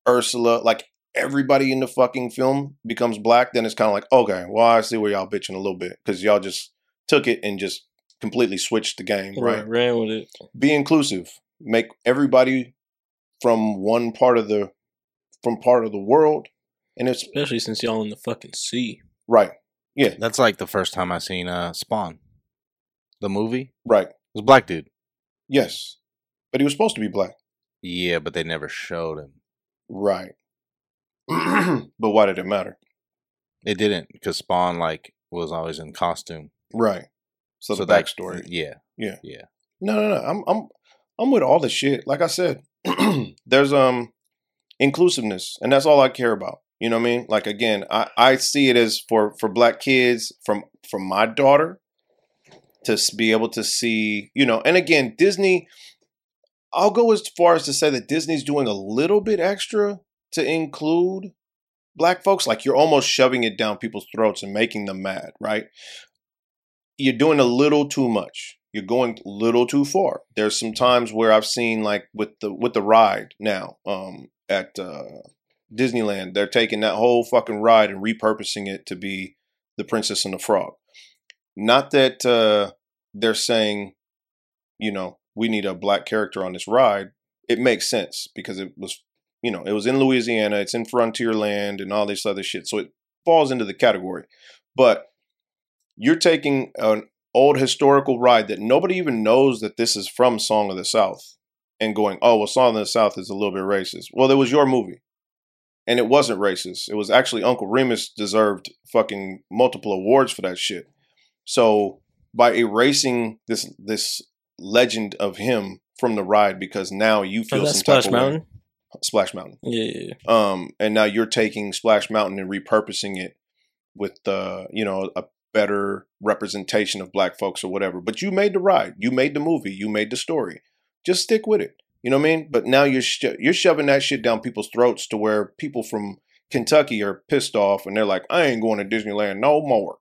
Ursula, like everybody in the fucking film becomes black, then it's kind of like, okay, well, I see where y'all bitching a little bit because y'all just took it and just completely switched the game, right?
Right. Ran with it.
Be inclusive. Make everybody from one part of the from part of the world, and it's
Especially since y'all in the fucking sea.
right, yeah,
That's like the first time I seen uh Spawn. The movie.
Right.
It was a black dude.
yes, but he was supposed to be black.
Yeah, but they never showed him.
Right. but why did it matter?
It didn't because Spawn like was always in costume.
Right. So, the
that-
backstory.
Yeah.
Yeah.
Yeah.
No, no, no. I'm I'm I'm with all the shit. Like I said, there's um inclusiveness, and that's all I care about. You know what I mean? Like again, I I see it as for for black kids from from my daughter to be able to see, you know, and again, Disney. I'll go as far as to say that Disney's doing a little bit extra to include black folks. Like you're almost shoving it down people's throats and making them mad, right? You're doing a little too much. You're going a little too far. There's some times where I've seen like with the with the ride now um, at uh, Disneyland, they're taking that whole fucking ride and repurposing it to be the Princess and the Frog. Not that uh, they're saying, you know, we need a black character on this ride. It makes sense because it was, you know, it was in Louisiana, it's in frontier land and all this other shit. So it falls into the category. But you're taking an old historical ride that nobody even knows that this is from Song of the South and going, oh, well, Song of the South is a little bit racist. Well, it was your movie. And it wasn't racist. It was actually Uncle Remus deserved fucking multiple awards for that shit. So by erasing this this legend of him from the ride because now you feel some
Splash
type of way- Splash Mountain.
Yeah, yeah, yeah.
Um, and now you're taking Splash Mountain and repurposing it with uh, you know, a better representation of black folks or whatever. But you made the ride, you made the movie, you made the story. Just stick with it. You know what I mean? But now you're sho- you're shoving that shit down people's throats to where people from Kentucky are pissed off and they're like, I ain't going to Disneyland no more.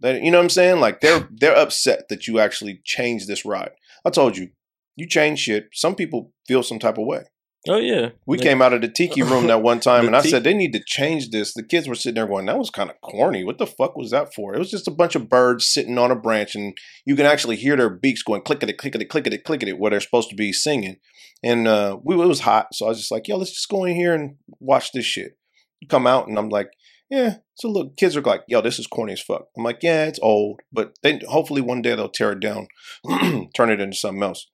They, you know what I'm saying? Like they're they're upset that you actually changed this ride. I told you, you change shit. Some people feel some type of way.
Oh yeah.
We
Like,
came out of the tiki room that one time, and I said they need to change this. The kids were sitting there going, "That was kind of corny. What the fuck was that for?" It was just a bunch of birds sitting on a branch, and you can actually hear their beaks going clickety clickety clickety clickety where they're supposed to be singing. And uh, we it was hot, so I was just like, "Yo, let's just go in here and watch this shit." Come out, and I'm like, "Yeah." So look, kids are like, "Yo, this is corny as fuck." I'm like, "Yeah, it's old, but they hopefully one day they'll tear it down, turn it into something else."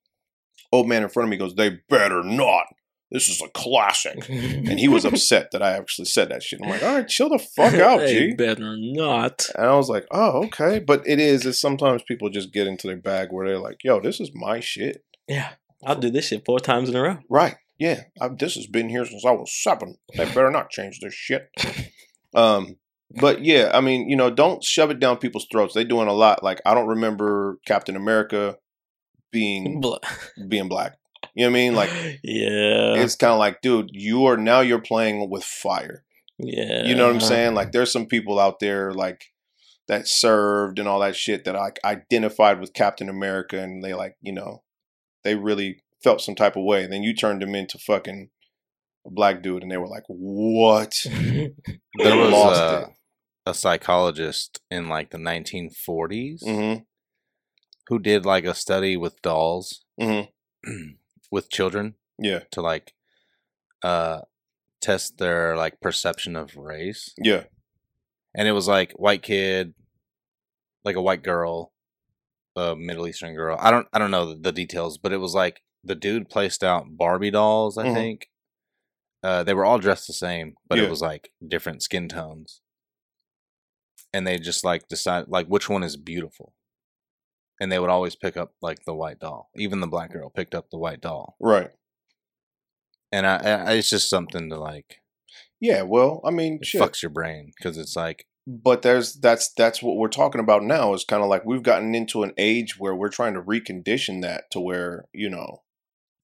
Old man in front of me goes, "They better not." This is a classic and he was upset that I actually said that shit. I'm like, all right, chill the fuck out,
They
G.
better not.
And I was like, oh, okay. But it is, is sometimes people just get into their bag where they're like, yo, this is my shit.
Yeah. I'll do this shit four times in a row.
Right. Yeah. I, this has been here since I was seven. They better not change this shit. Um, but yeah, I mean, you know, don't shove it down people's throats. They're doing a lot. Like, I don't remember Captain America being
Blah.
being black. You know what I mean? Like,
yeah.
it's kind of like, dude, you are now you're playing with fire.
yeah.
You know what I'm saying? Like there's some people out there like that served and all that shit that I identified with Captain America and they like, you know, they really felt some type of way. And then you turned them into fucking a black dude and they were like, What?
There
They
was
lost
a,
it.
a psychologist in like the 1940s
Mm-hmm.
who did like a study with dolls
Mm-hmm.
with children
Yeah.
to like uh test their like perception of race
Yeah.
and it was like white kid like a white girl a middle eastern girl i don't i don't know the, the details but it was like the dude placed out barbie dolls i
Mhm.
think uh they were all dressed the same but
Yeah.
it was like different skin tones and they just like decide like which one is beautiful and they would always pick up like the white doll even the black girl picked up the white doll
Right.
and I, I it's just something to like
Yeah, well, I mean
it
shit.
fucks your brain because it's like
but there's that's that's what we're talking about now is kind of like we've gotten into an age where we're trying to recondition that to where you know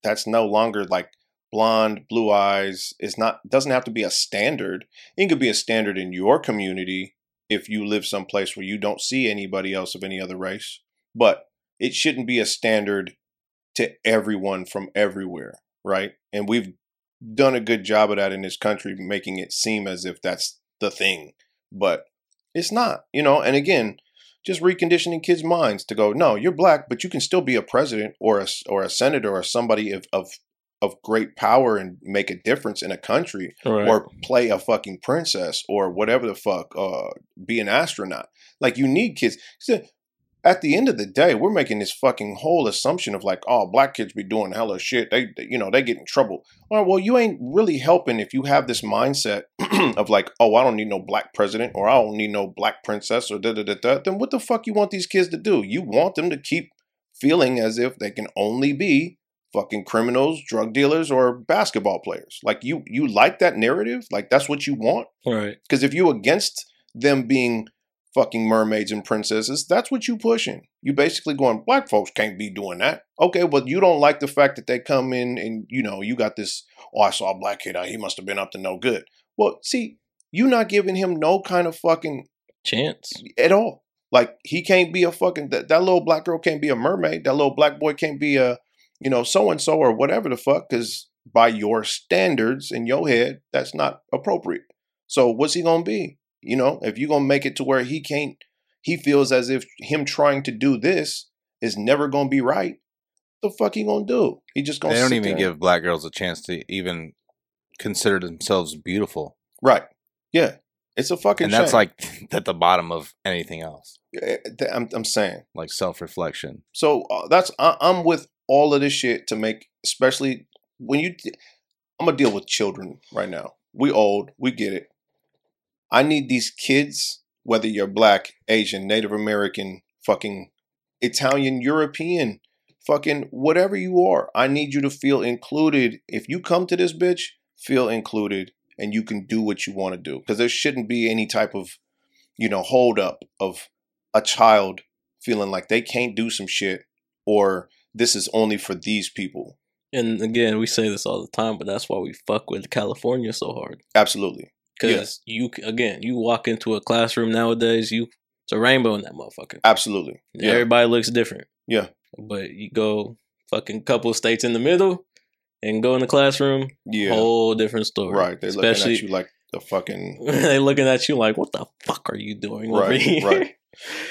that's no longer like blonde blue eyes is not doesn't have to be a standard it could be a standard in your community if you live someplace where you don't see anybody else of any other race but it shouldn't be a standard to everyone from everywhere right and we've done a good job of that in this country making it seem as if that's the thing but it's not, you know. And again, just reconditioning kids' minds to go, no, you're black, but you can still be a president or a or a senator or somebody of of of great power and make a difference in a country,
Right.
or play a fucking princess or whatever the fuck, uh, be an astronaut. Like you need kids. So, At the end of the day, we're making this fucking whole assumption of like, oh, black kids be doing hella shit. They, they- you know, they get in trouble. All right, well, you ain't really helping if you have this mindset of like, oh, I don't need no black president or I don't need no black princess or da da da da. Then what the fuck you want these kids to do? You want them to keep feeling as if they can only be fucking criminals, drug dealers, or basketball players. Like you, you like that narrative? Like that's what you want?
right.
Because if you against them being fucking mermaids and princesses, that's what you pushing. You basically going, black folks can't be doing that. Okay, but you don't like the fact that they come in and you know you got this. Oh, I saw a black kid. He must have been up to no good. Well, see, you not giving him no kind of fucking
Chance.
at all. Like he can't be a fucking that, that little black girl can't be a mermaid. That little black boy can't be a you know so and so or whatever the fuck. Because by your standards in your head, that's not appropriate. So what's he gonna be? You know, if you're gonna make it to where he can't, he feels as if him trying to do this is never gonna be right. The fuck he gonna do? He just gonna
they don't even
there-
give black girls a chance to even consider themselves beautiful
right. Yeah, it's a fucking.
and that's
shame.
like at the bottom of anything else
Eh, I'm, I'm saying.
like self-reflection
So uh, that's I, I'm with all of this shit to make, especially when you. I'm gonna deal with children right now. We old, we get it. I need these kids, whether you're black, Asian, Native American, fucking Italian, European, fucking whatever you are. I need you to feel included. If you come to this bitch, feel included, and you can do what you want to do. Because there shouldn't be any type of, you know, hold up of a child feeling like they can't do some shit or this is only for these people.
And again, we say this all the time, but that's why we fuck with California so hard.
Absolutely.
Because you again, you walk into a classroom nowadays, you it's a rainbow in that motherfucker.
Absolutely. Yeah.
Everybody looks different.
Yeah.
But you go fucking couple states in the middle and go in the classroom,
Yeah.
whole different story.
right. They're looking
Especially
at you like the fucking
they looking at you like, what the fuck are you doing over
Right,
here?
right.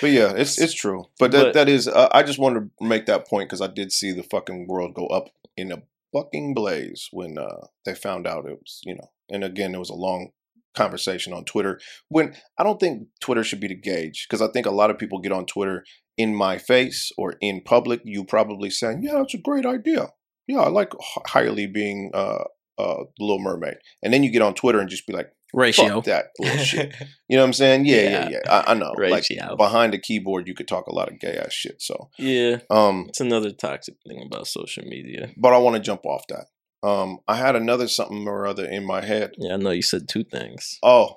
But yeah, it's it's true. But that
But-
that is uh, I just wanted to make that point cuz I did see the fucking world go up in a fucking blaze when uh they found out it was, you know. And again, it was a long conversation on Twitter when I don't think Twitter should be the gauge because I think a lot of people get on Twitter in my face or in public you probably saying, "Yeah, that's a great idea." Yeah, I like H- Halle being uh uh the Little Mermaid. And then you get on Twitter and just be like,
Ratio.
"Fuck that bullshit." You know what I'm saying? Yeah, yeah,
Yeah.
yeah. I, I know. Like
Ratio.
behind the keyboard, you could talk a lot of gay ass shit. So,
yeah.
um,
It's another toxic thing about social media.
but I want to jump off that. Um, I had another something or other in my head.
Yeah, I know you said two things.
Oh,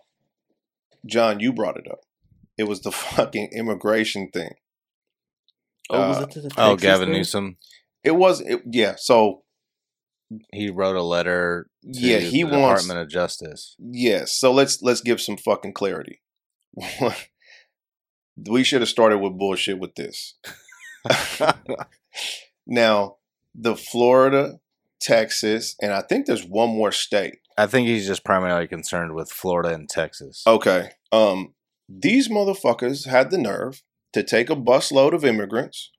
John, you brought it up. It was the fucking immigration thing.
Oh, was
Uh,
it the
oh gavin
thing?
newsom
It was, it, yeah. So,
he wrote a letter to
yeah, he
the
wants,
department of justice
yes. So let's let's give some fucking clarity. we should have started with bullshit with this. now, the Florida, Texas, and I think there's one more state.
I think he's just primarily concerned with Florida and Texas.
Okay. Um, these motherfuckers had the nerve to take a busload of immigrants,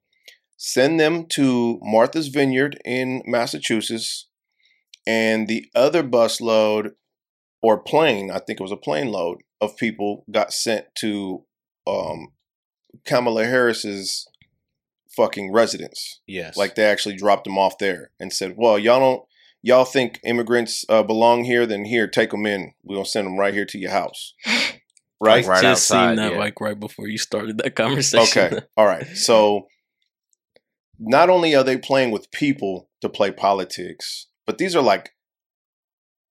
send them to Martha's Vineyard in Massachusetts, and the other busload or plane, I think it was a plane load of people got sent to um, Kamala Harris's fucking residence.
Yes.
Like they actually dropped them off there and said, "Well, y'all don't y'all think immigrants uh, belong here? Then here, take them in. We're gonna send them right here to your house." Right.
Like right
Just
outside,
seen that
yeah.
like right before you started that conversation.
Okay. All right. So not only are they playing with people to play politics, but these are like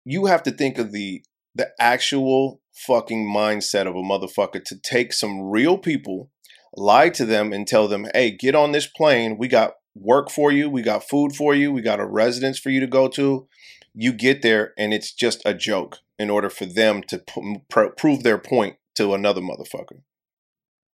you have to think of the the actual fucking mindset of a motherfucker to take some real people, lie to them and tell them, "Hey, get on this plane. We got work for you. We got food for you. We got a residence for you to go to." You get there and it's just a joke in order for them to p- pr- prove their point to another motherfucker.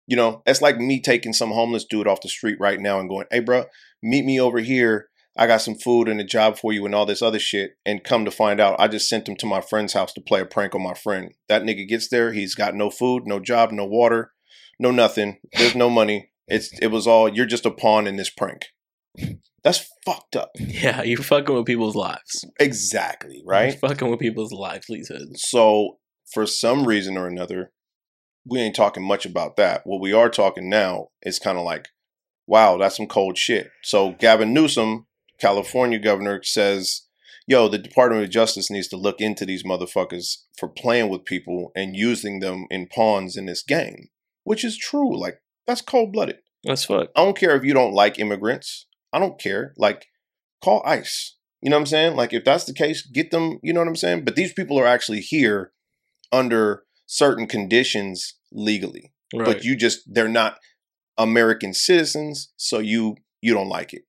You know, it's like me taking some homeless dude off the street right now and going, "Hey, bro, meet me over here. I got some food and a job for you and all this other shit." And come to find out, I just sent him to my friend's house to play a prank on my friend. That nigga gets there, he's got no food, no job, no water, no nothing. There's no money. It's it was all you're just a pawn in this prank. That's fucked up.
Yeah, you're fucking with people's lives.
Exactly, right?
You're fucking with people's livelihoods.
So, for some reason or another, we ain't talking much about that. What we are talking now is kind of like, wow, that's some cold shit. So, Gavin Newsom, California governor, says, yo, the Department of Justice needs to look into these motherfuckers for playing with people and using them in pawns in this game, which is true. Like, that's cold blooded.
That's fuck.
I don't care if you don't like immigrants. I don't care. Like, call ICE. You know what I'm saying? Like, if that's the case, get them. You know what I'm saying? But these people are actually here under certain conditions legally.
Right.
But you just they're not American citizens, so you you don't like it.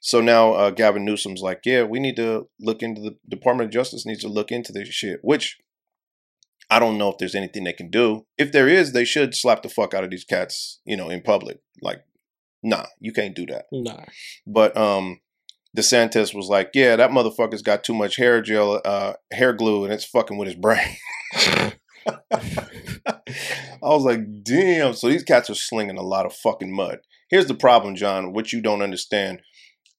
So now uh, Gavin Newsom's like, yeah, we need to look into the Department of Justice needs to look into this shit. Which I don't know if there's anything they can do. If there is, they should slap the fuck out of these cats, you know, in public. Like, nah, you can't do that.
nah.
But um DeSantis was like, yeah, that motherfucker's got too much hair gel, uh, hair glue, and it's fucking with his brain. I was like, damn. So these cats are slinging a lot of fucking mud. Here's the problem, John, what you don't understand.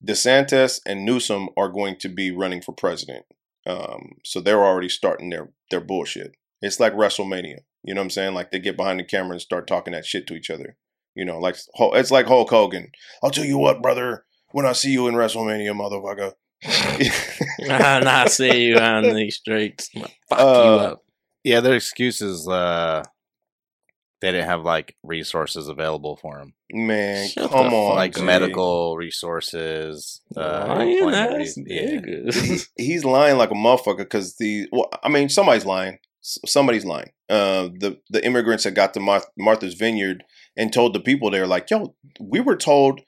DeSantis and Newsom are going to be running for president. Um, so they're already starting their their bullshit. It's like WrestleMania. You know what I'm saying? Like they get behind the camera and start talking that shit to each other. You know, like it's like Hulk Hogan. I'll tell you what, brother. When I see you in WrestleMania, motherfucker.
and I see you on these streets. Fuck you
Uh,
up.
Yeah, their excuse is uh, they didn't have like resources available for them,
Man,
Shut
come on,
like
G.
medical resources. Uh,
Lying
employment
ass
re- yeah.
niggas.
He- he's lying like a motherfucker because the well, I mean somebody's lying. Somebody's lying. Uh, the the immigrants that got to Mar- Martha's Vineyard and told the people there like, yo, we were told,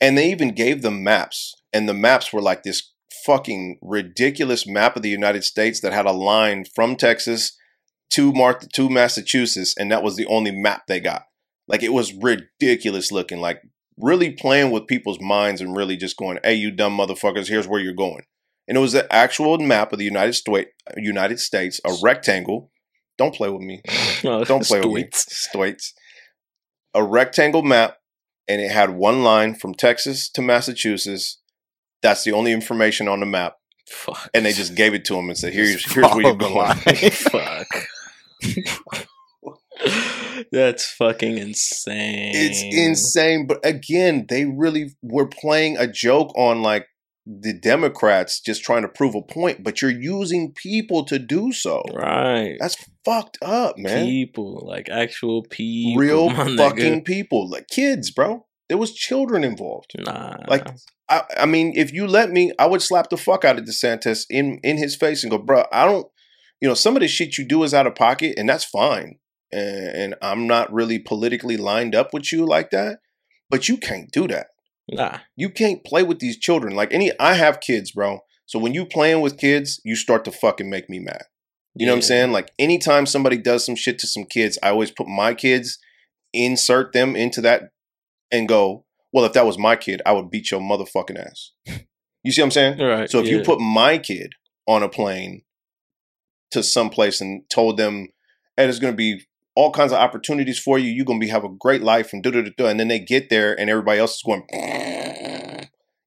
and they even gave them maps, and the maps were like this fucking ridiculous map of the United States that had a line from Texas to Mar- to Massachusetts, and that was the only map they got. Like it was ridiculous looking, like really playing with people's minds and really just going, "Hey, you dumb motherfuckers, here's where you're going." And it was an actual map of the United States, United States, a rectangle. Don't play with me.
Oh,
Don't play with me. States. A rectangle map, and it had one line from Texas to Massachusetts. That's the only information on the map,
Fuck.
and they just gave it to him and said, "Here's here's where you're going."
Fuck. That's fucking insane.
It's insane. But again, they really were playing a joke on like the Democrats just trying to prove a point, but you're using people to do so.
Right.
That's fucked up, man.
People, like actual people.
Real
my nigga.
fucking people. Like kids, bro. There was children involved.
Nah.
Like I, I mean, if you let me, I would slap the fuck out of DeSantis in in his face and go, bro, I don't you know, some of the shit you do is out of pocket, and that's fine. And, and I'm not really politically lined up with you like that, but you can't do that.
nah.
You can't play with these children. Like any, I have kids, bro. So when you playing with kids, you start to fucking make me mad. You know what I'm saying? Like anytime somebody does some shit to some kids, I always put my kids insert them into that and go, well, if that was my kid, I would beat your motherfucking ass. You see what I'm saying?
Right.
So if you put my kid on a plane to some place and told them, "Hey, there's going to be all kinds of opportunities for you. You're going to be have a great life," and do do do, and then they get there and everybody else is going,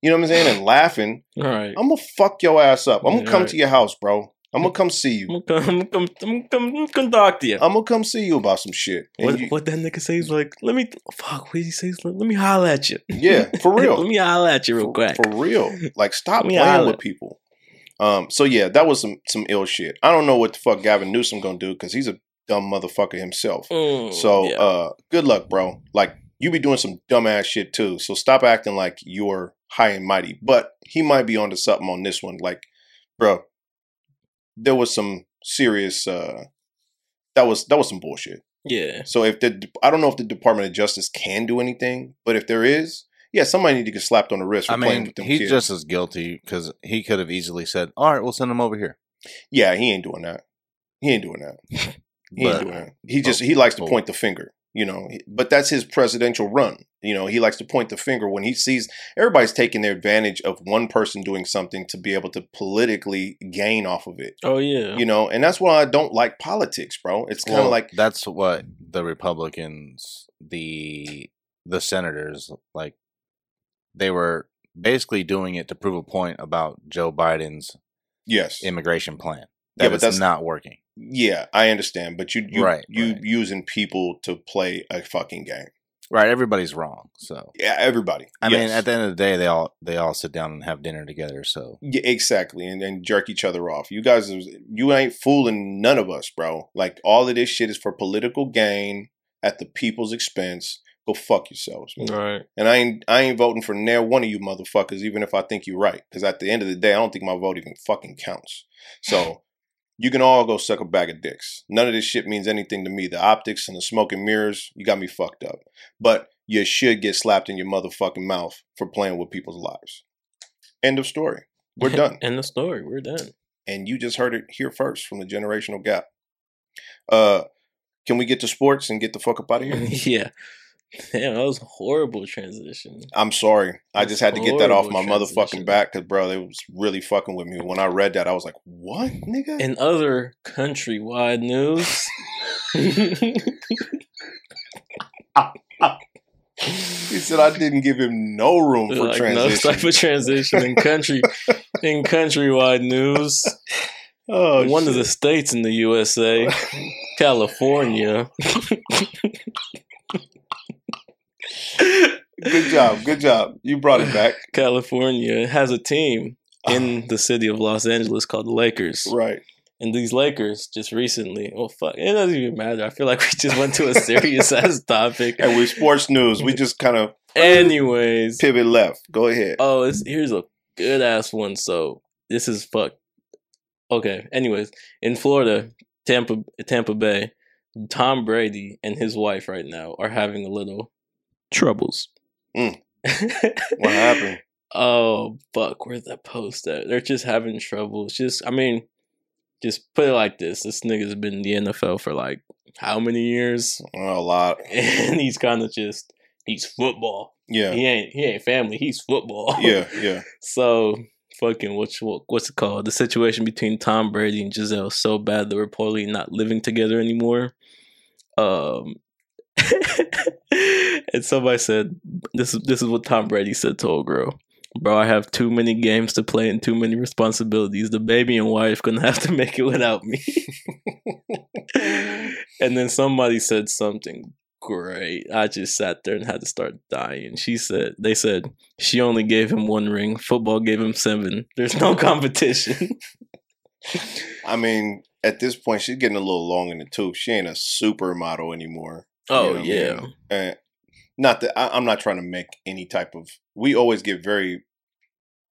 you know what I'm saying, and laughing.
All right.
I'm gonna fuck your ass up. I'm gonna come
right.
to your house, bro. I'm gonna come see you.
I'm gonna come, I'm gonna come, I'm gonna come, I'm talk to you.
I'm gonna come see you about some shit.
What,
you-
what that nigga say? He's like, let me, fuck, what he say? He's let me holler at you.
yeah, for real.
let me holler at you real
for,
quick.
for real. Like stop
me
playing
holler.
with people. Um, so yeah, that was some some ill shit. I don't know what the fuck Gavin Newsom gonna do because he's a dumb motherfucker himself.
Mm,
So
yeah.
uh, good luck, bro. Like you be doing some dumbass shit too. So stop acting like you're high and mighty. But he might be onto something on this one. Like, bro, there was some serious. uh That was that was some bullshit.
yeah.
So if the I don't know if the Department of Justice can do anything, but if there is, yeah, somebody need to get slapped on the wrist for
I
playing
mean,
with them
he's
kids.
just as guilty because he could have easily said, "All right, we'll send him over here."
yeah, he ain't doing that. He ain't doing that. He ain't doing that. He just he likes to
but-
point the finger, you know. But that's his presidential run. You know, he likes to point the finger when he sees everybody's taking their advantage of one person doing something to be able to politically gain off of it.
Oh yeah.
You know, and that's why I don't like politics, bro. It's kind of
Well,
like
that's what the Republicans, the the senators, like they were basically doing it to prove a point about Joe Biden's
yes,
immigration plan
Yeah, but that's-
not working.
yeah, I understand, but you you
Right,
you
right.
using people to play a fucking game.
Right, everybody's wrong. So
Yeah, everybody.
I mean, at the end of the day, they all they all sit down and have dinner together. So
Yeah, exactly, and then jerk each other off. You guys, you ain't fooling none of us, bro. Like all of this shit is for political gain at the people's expense. Go fuck yourselves, man.
Right.
And I ain't, I ain't voting for near one of you motherfuckers, even if I think you're right. Because at the end of the day, I don't think my vote even fucking counts. So you can all go suck a bag of dicks. None of this shit means anything to me. The optics and the smoke and mirrors, you got me fucked up. But you should get slapped in your motherfucking mouth for playing with people's lives. End of story. We're done.
End the story. We're done.
and you just heard it here first from the generational gap. Uh, can we get to sports and get the fuck up out of here?
yeah. Damn, that was a horrible transition.
I'm sorry, I just had to get that off my motherfucking back because, bro, they was really fucking with me when I read that. I was like, "What, nigga?"
In other countrywide news,
he said I didn't give him no room for
like no
transition.
type of transition in country in countrywide news.
oh,
One of the states in the USA, California.
Good job, good job. You brought it back,
California has a team in ah. the city of Los Angeles called the Lakers.
right?
And these Lakers just recently, oh fuck, it doesn't even matter. I feel like we just went to a serious ass topic.
And with sports news, we just kind of
Anyways,
pivot left. Go ahead.
oh, it's, here's a good ass one. So this is fuck. Okay. Anyways, in Florida, Tampa, Tampa Bay, Tom Brady and his wife right now are having a little troubles.
Mm. What happened?
Oh fuck, where's that post at? They're just having trouble. It's just I mean, just put it like this. This nigga's been in the NFL for like how many years?
Oh, a lot.
And he's kinda just he's football.
Yeah,
He ain't he ain't family, he's football.
yeah, yeah.
So fucking what's what, what's it called? The situation between Tom Brady and Gisele is so bad they're reportedly not living together anymore. Um and somebody said this is this is what Tom Brady said to old girl. Bro, I have too many games to play and too many responsibilities. The baby and wife gonna have to make it without me. and then somebody said something great. I just sat there and had to start dying. She said, they said she only gave him one ring. Football gave him seven. There's no competition.
I mean, at this point, she's getting a little long in the tooth. She ain't a supermodel anymore.
oh
You know what I
yeah.
mean? And not that I, I'm not trying to make any type of. We always get very,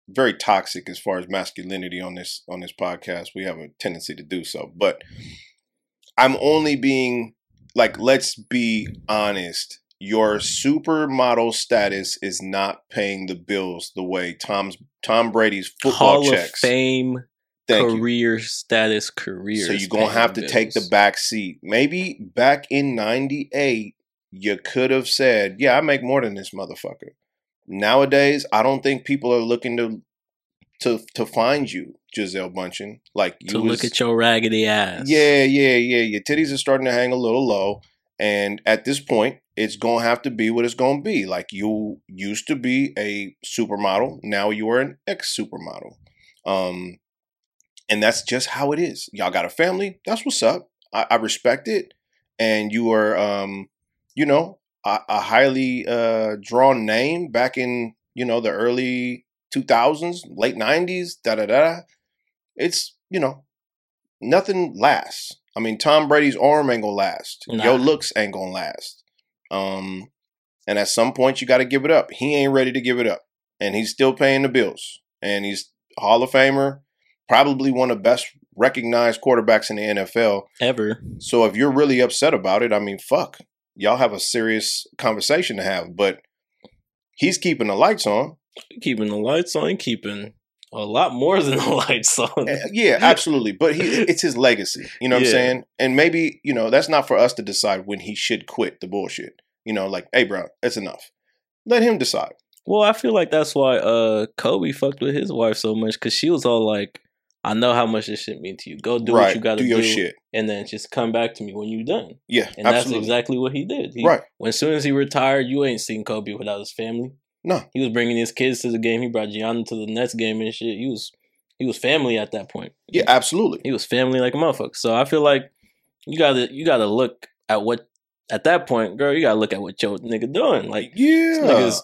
very toxic as far as masculinity on this on this podcast. We have a tendency to do so, but I'm only being like, let's be honest. Your supermodel status is not paying the bills the way Tom's Tom Brady's football
Hall
checks.
Fame
Thank you.
career status career.
So you're gonna have to take the back seat. Maybe back in '98, you could have said, "Yeah, I make more than this motherfucker." Nowadays, I don't think people are looking to to to find you, Gisele Bündchen. Like you
To
was,
look at your raggedy ass.
yeah, yeah, yeah. Your titties are starting to hang a little low. And at this point, it's going to have to be what it's going to be. Like you used to be a supermodel. Now you are an ex supermodel. Um, and that's just how it is. Y'all got a family. That's what's up. I, I respect it. And you are, um, you know, a, a highly uh, drawn name back in, you know, the early 2000s, late 90s, da da da. It's, you know, nothing lasts. I mean, Tom Brady's arm ain't gonna last.
Nah.
Your looks ain't gonna last. Um, and at some point, you got to give it up. He ain't ready to give it up, and he's still paying the bills. And he's Hall of Famer, probably one of the best recognized quarterbacks in the NFL.
Ever.
So if you're really upset about it, I mean, fuck, y'all have a serious conversation to have. But he's keeping the lights on.
Keeping the lights on, keeping a lot more than the lights on.
Uh, Yeah, absolutely. But he, it's his legacy. You know what
Yeah.
I'm saying? And maybe you know that's not for us to decide when he should quit the bullshit. You know, like, hey, bro, that's enough. Let him decide.
Well, I feel like that's why uh Kobe fucked with his wife so much because she was all like, "I know how much this shit mean to you. Go do
right?
what you got to
do
do,
shit.
and then just come back to me when you're done."
Yeah,
And that's exactly what he did. He,
right.
When as soon as he retired, you ain't seen Kobe without his family.
No.
he was bringing his kids to the game. He brought Gianna to the Nets game and shit. He was he was family at that point.
Yeah, absolutely.
he was family like a motherfucker. So I feel like you gotta you gotta look at what at that point, girl. You gotta look at what your nigga doing. Like
Yeah.
nigga's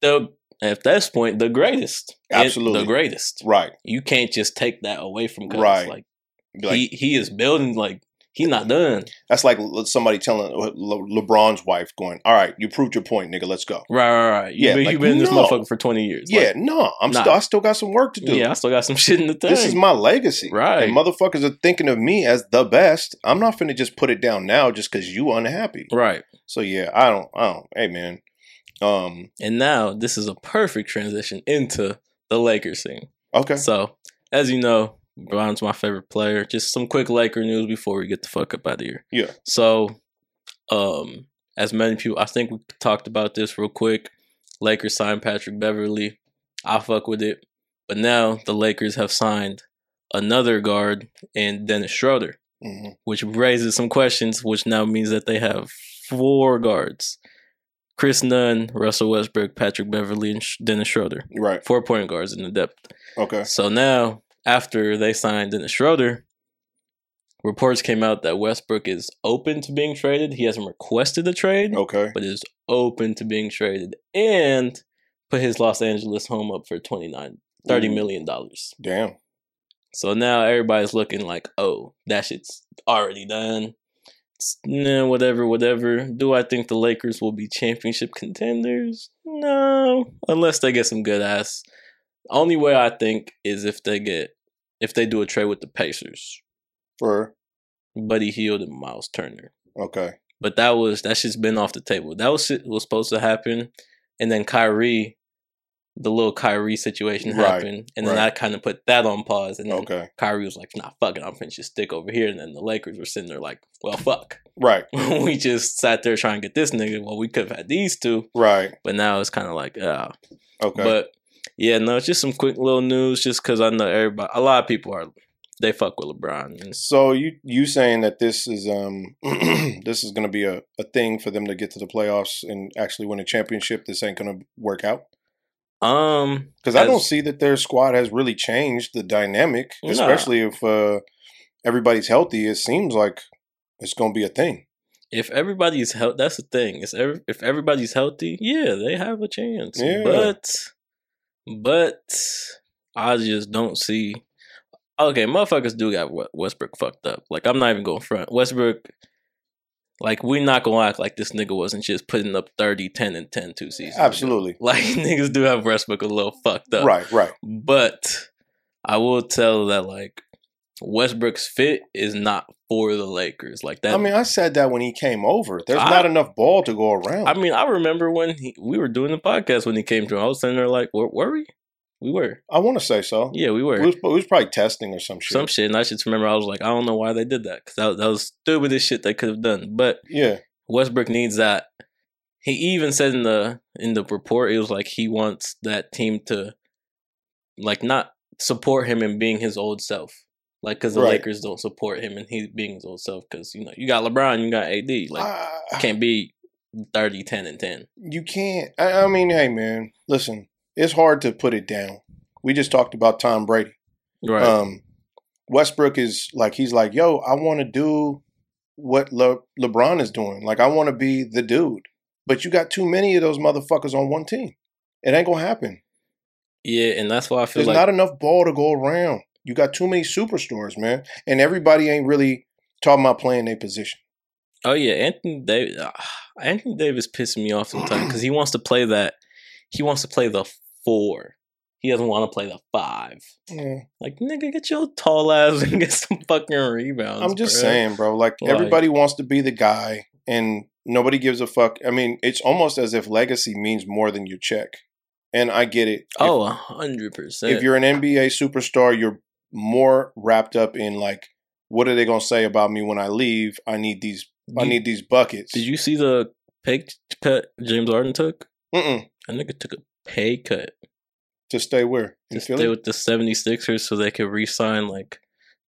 the at this point the greatest, It-
Absolutely.
the greatest.
right.
You can't just take that away from Cuz.
Right.
Like,
like,
he he is building like He's not done.
that's like somebody telling uh, Le- LeBron's wife, going, "All right, you proved your point, nigga. Let's go."
Right, right, right. You
Yeah,
been,
like,
you been in this motherfucker for twenty years.
Yeah,
Like,
no, I'm
nah.
still. I still got some work to do.
yeah. I still got some shit in the thing.
This is my legacy.
Right.
And motherfuckers are thinking of me as the best. I'm not finna just put it down now just because you unhappy.
right.
So yeah, I don't I don't hey man. Um
And now this is a perfect transition into the Lakers scene.
okay.
So, as you know, Bron's my favorite player. Just some quick Laker news before we get the fuck up out of here.
Yeah.
So, um, as many people, I think we talked about this real quick. Lakers signed Patrick Beverley. I fuck with it. But now the Lakers have signed another guard in Dennis Schroeder,
Mhm.
which raises some questions, which now means that they have four guards. Chris Nunn, Russell Westbrook, Patrick Beverley, and Dennis Schroeder.
Right.
Four point guards in the depth.
Okay.
So now, after they signed Dennis Schroeder, reports came out that Westbrook is open to being traded. He hasn't requested a trade,
Okay.
but is open to being traded and put his Los Angeles home up for 29 30
Ooh.
million dollars.
Damn.
So now everybody's looking like, oh, that shit's already done. Nah, whatever, whatever. Do I think the Lakers will be championship contenders? No, unless they get some good ass. Only way I think is if they get if they do a trade with the Pacers,
For
Buddy Hield and Myles Turner.
okay.
But that was that's just been off the table. That was was supposed to happen, and then Kyrie, the little Kyrie situation
Right,
happened, and then
right.
I kind of put that on pause, and then
Okay.
Kyrie was like, "Nah, fuck it, I'm finna just stick over here." And then the Lakers were sitting there like, "Well, fuck,
Right.
we just sat there trying to get this nigga. Well, we could have had these two,
Right.
but now it's kind of like, ah."
Okay.
But yeah, no, it's just some quick little news, just because I know everybody, a lot of people are they fuck with LeBron. And
so you you saying that this is um this is gonna be a, a thing for them to get to the playoffs and actually win a championship. This ain't gonna work out
um,
because I don't see that their squad has really changed the dynamic,
Nah.
especially if uh, everybody's healthy. It seems like it's gonna be a thing.
if everybody's healthy, that's the thing. Is every, if everybody's healthy, yeah, they have a chance.
Yeah.
But, but I just don't see. Okay, motherfuckers do got Westbrook fucked up. Like I'm not even going front. Westbrook, like we not gonna act like this nigga wasn't just putting up 30, 10, and 10 two seasons. ago.
Absolutely.
Like niggas do have Westbrook a little fucked up.
Right. Right.
But I will tell that like Westbrook's fit is not for the Lakers. Like that.
I mean, I said that when he came over. There's
I-
not enough ball to go around.
I mean, I remember when he, we were doing the podcast when he came to. I was sitting there like, were, were we? We were.
I want to say so.
Yeah, we were.
We was, we was probably testing or some shit.
Some shit, and I just remember I was like, I don't know why they did that because that, that was stupidest shit they could have done. But
yeah.
Westbrook needs that. He even said in the in the report it was like he wants that team to like not support him in being his old self. Like cuz the
Right.
Lakers don't support him and he being his old self cuz you know, you got LeBron, you got AD, like
Ah,
can't be 30 10 and 10.
you can't. I, I mean, hey, man, listen, it's hard to put it down. We just talked about Tom Brady.
Right.
Um, Westbrook is like he's like, yo, I want to do what Le- LeBron is doing. Like, I want to be the dude. But you got too many of those motherfuckers on one team. It ain't gonna happen.
yeah, and that's why I feel
There's
like
not enough ball to go around. You got too many superstars, man, and everybody ain't really talking about playing their position.
Oh yeah, Anthony Davis. Anthony Davis pissing me off sometimes because he wants to play that. He wants to play the four. He doesn't want to play the five.
Yeah.
Like nigga, get your tall ass and get some fucking rebounds.
I'm just
bruh.
saying, bro. Like,
Like-
everybody wants to be the guy, and nobody gives a fuck. I mean, it's almost as if legacy means more than your check. And I get it.
Oh, hundred percent.
if you're an NBA superstar, you're more wrapped up in like, what are they gonna say about me when I leave? I need these. I need these buckets.
Did you see the cut James Harden took?
Mm-mm.
That nigga took a pay cut
to stay where in
to stay with the 76ers so they could re-sign like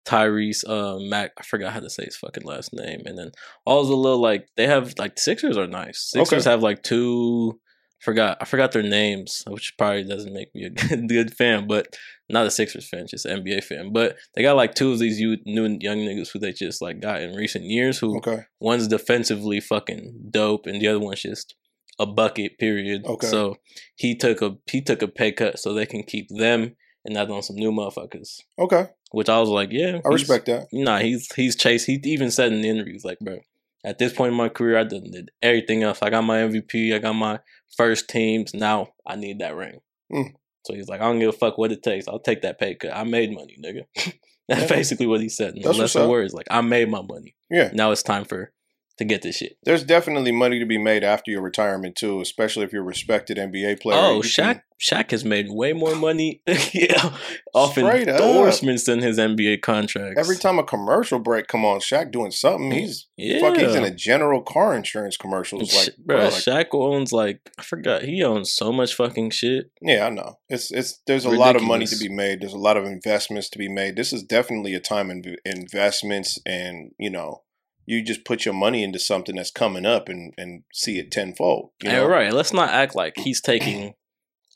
Tyrese uh Mac I forgot how to say his fucking last name and then all the little like they have like Sixers are nice. Sixers
Okay.
have like two forgot I forgot their names, which probably doesn't make me a good, good fan, but not a Sixers fan, just an NBA fan. But they got like two of these you, new young niggas who they just like got in recent years who
Okay.
one's defensively fucking dope and the other one's just a bucket period.
Okay.
So he took a he took a pay cut so they can keep them and not on some new motherfuckers.
Okay.
Which I was like, yeah,
I respect that.
Nah, he's he's chased. He even said in the interviews, like, bro, at this point in my career, I done did everything else. I got my MVP. I got my first teams. Now I need that ring.
Mm.
So he's like, I don't give a fuck what it takes. I'll take that pay cut. I made money, nigga. That's
Yeah.
basically what he said. No
That's
less
what's
words. Like, I made my money.
Yeah.
Now it's time for to get this shit.
There's definitely money to be made after your retirement too, especially if you're a respected NBA player.
Oh, Shaq!
can-
Shaq has made way more money, yeah, off
Straight up.
endorsements than his NBA contracts.
Every time a commercial break come on, Shaq doing something. He's
yeah,
fuck. He's in a general car insurance commercial. It's like,
bro,
bro, like,
Shaq owns like I forgot. He owns so much fucking shit.
yeah, I know. It's it's. There's a lot of money to be made. There's a lot of investments to be made. This is definitely a time in investments, and you know, you just put your money into something that's coming up and and see it tenfold. You know?
right. Let's not act like he's taking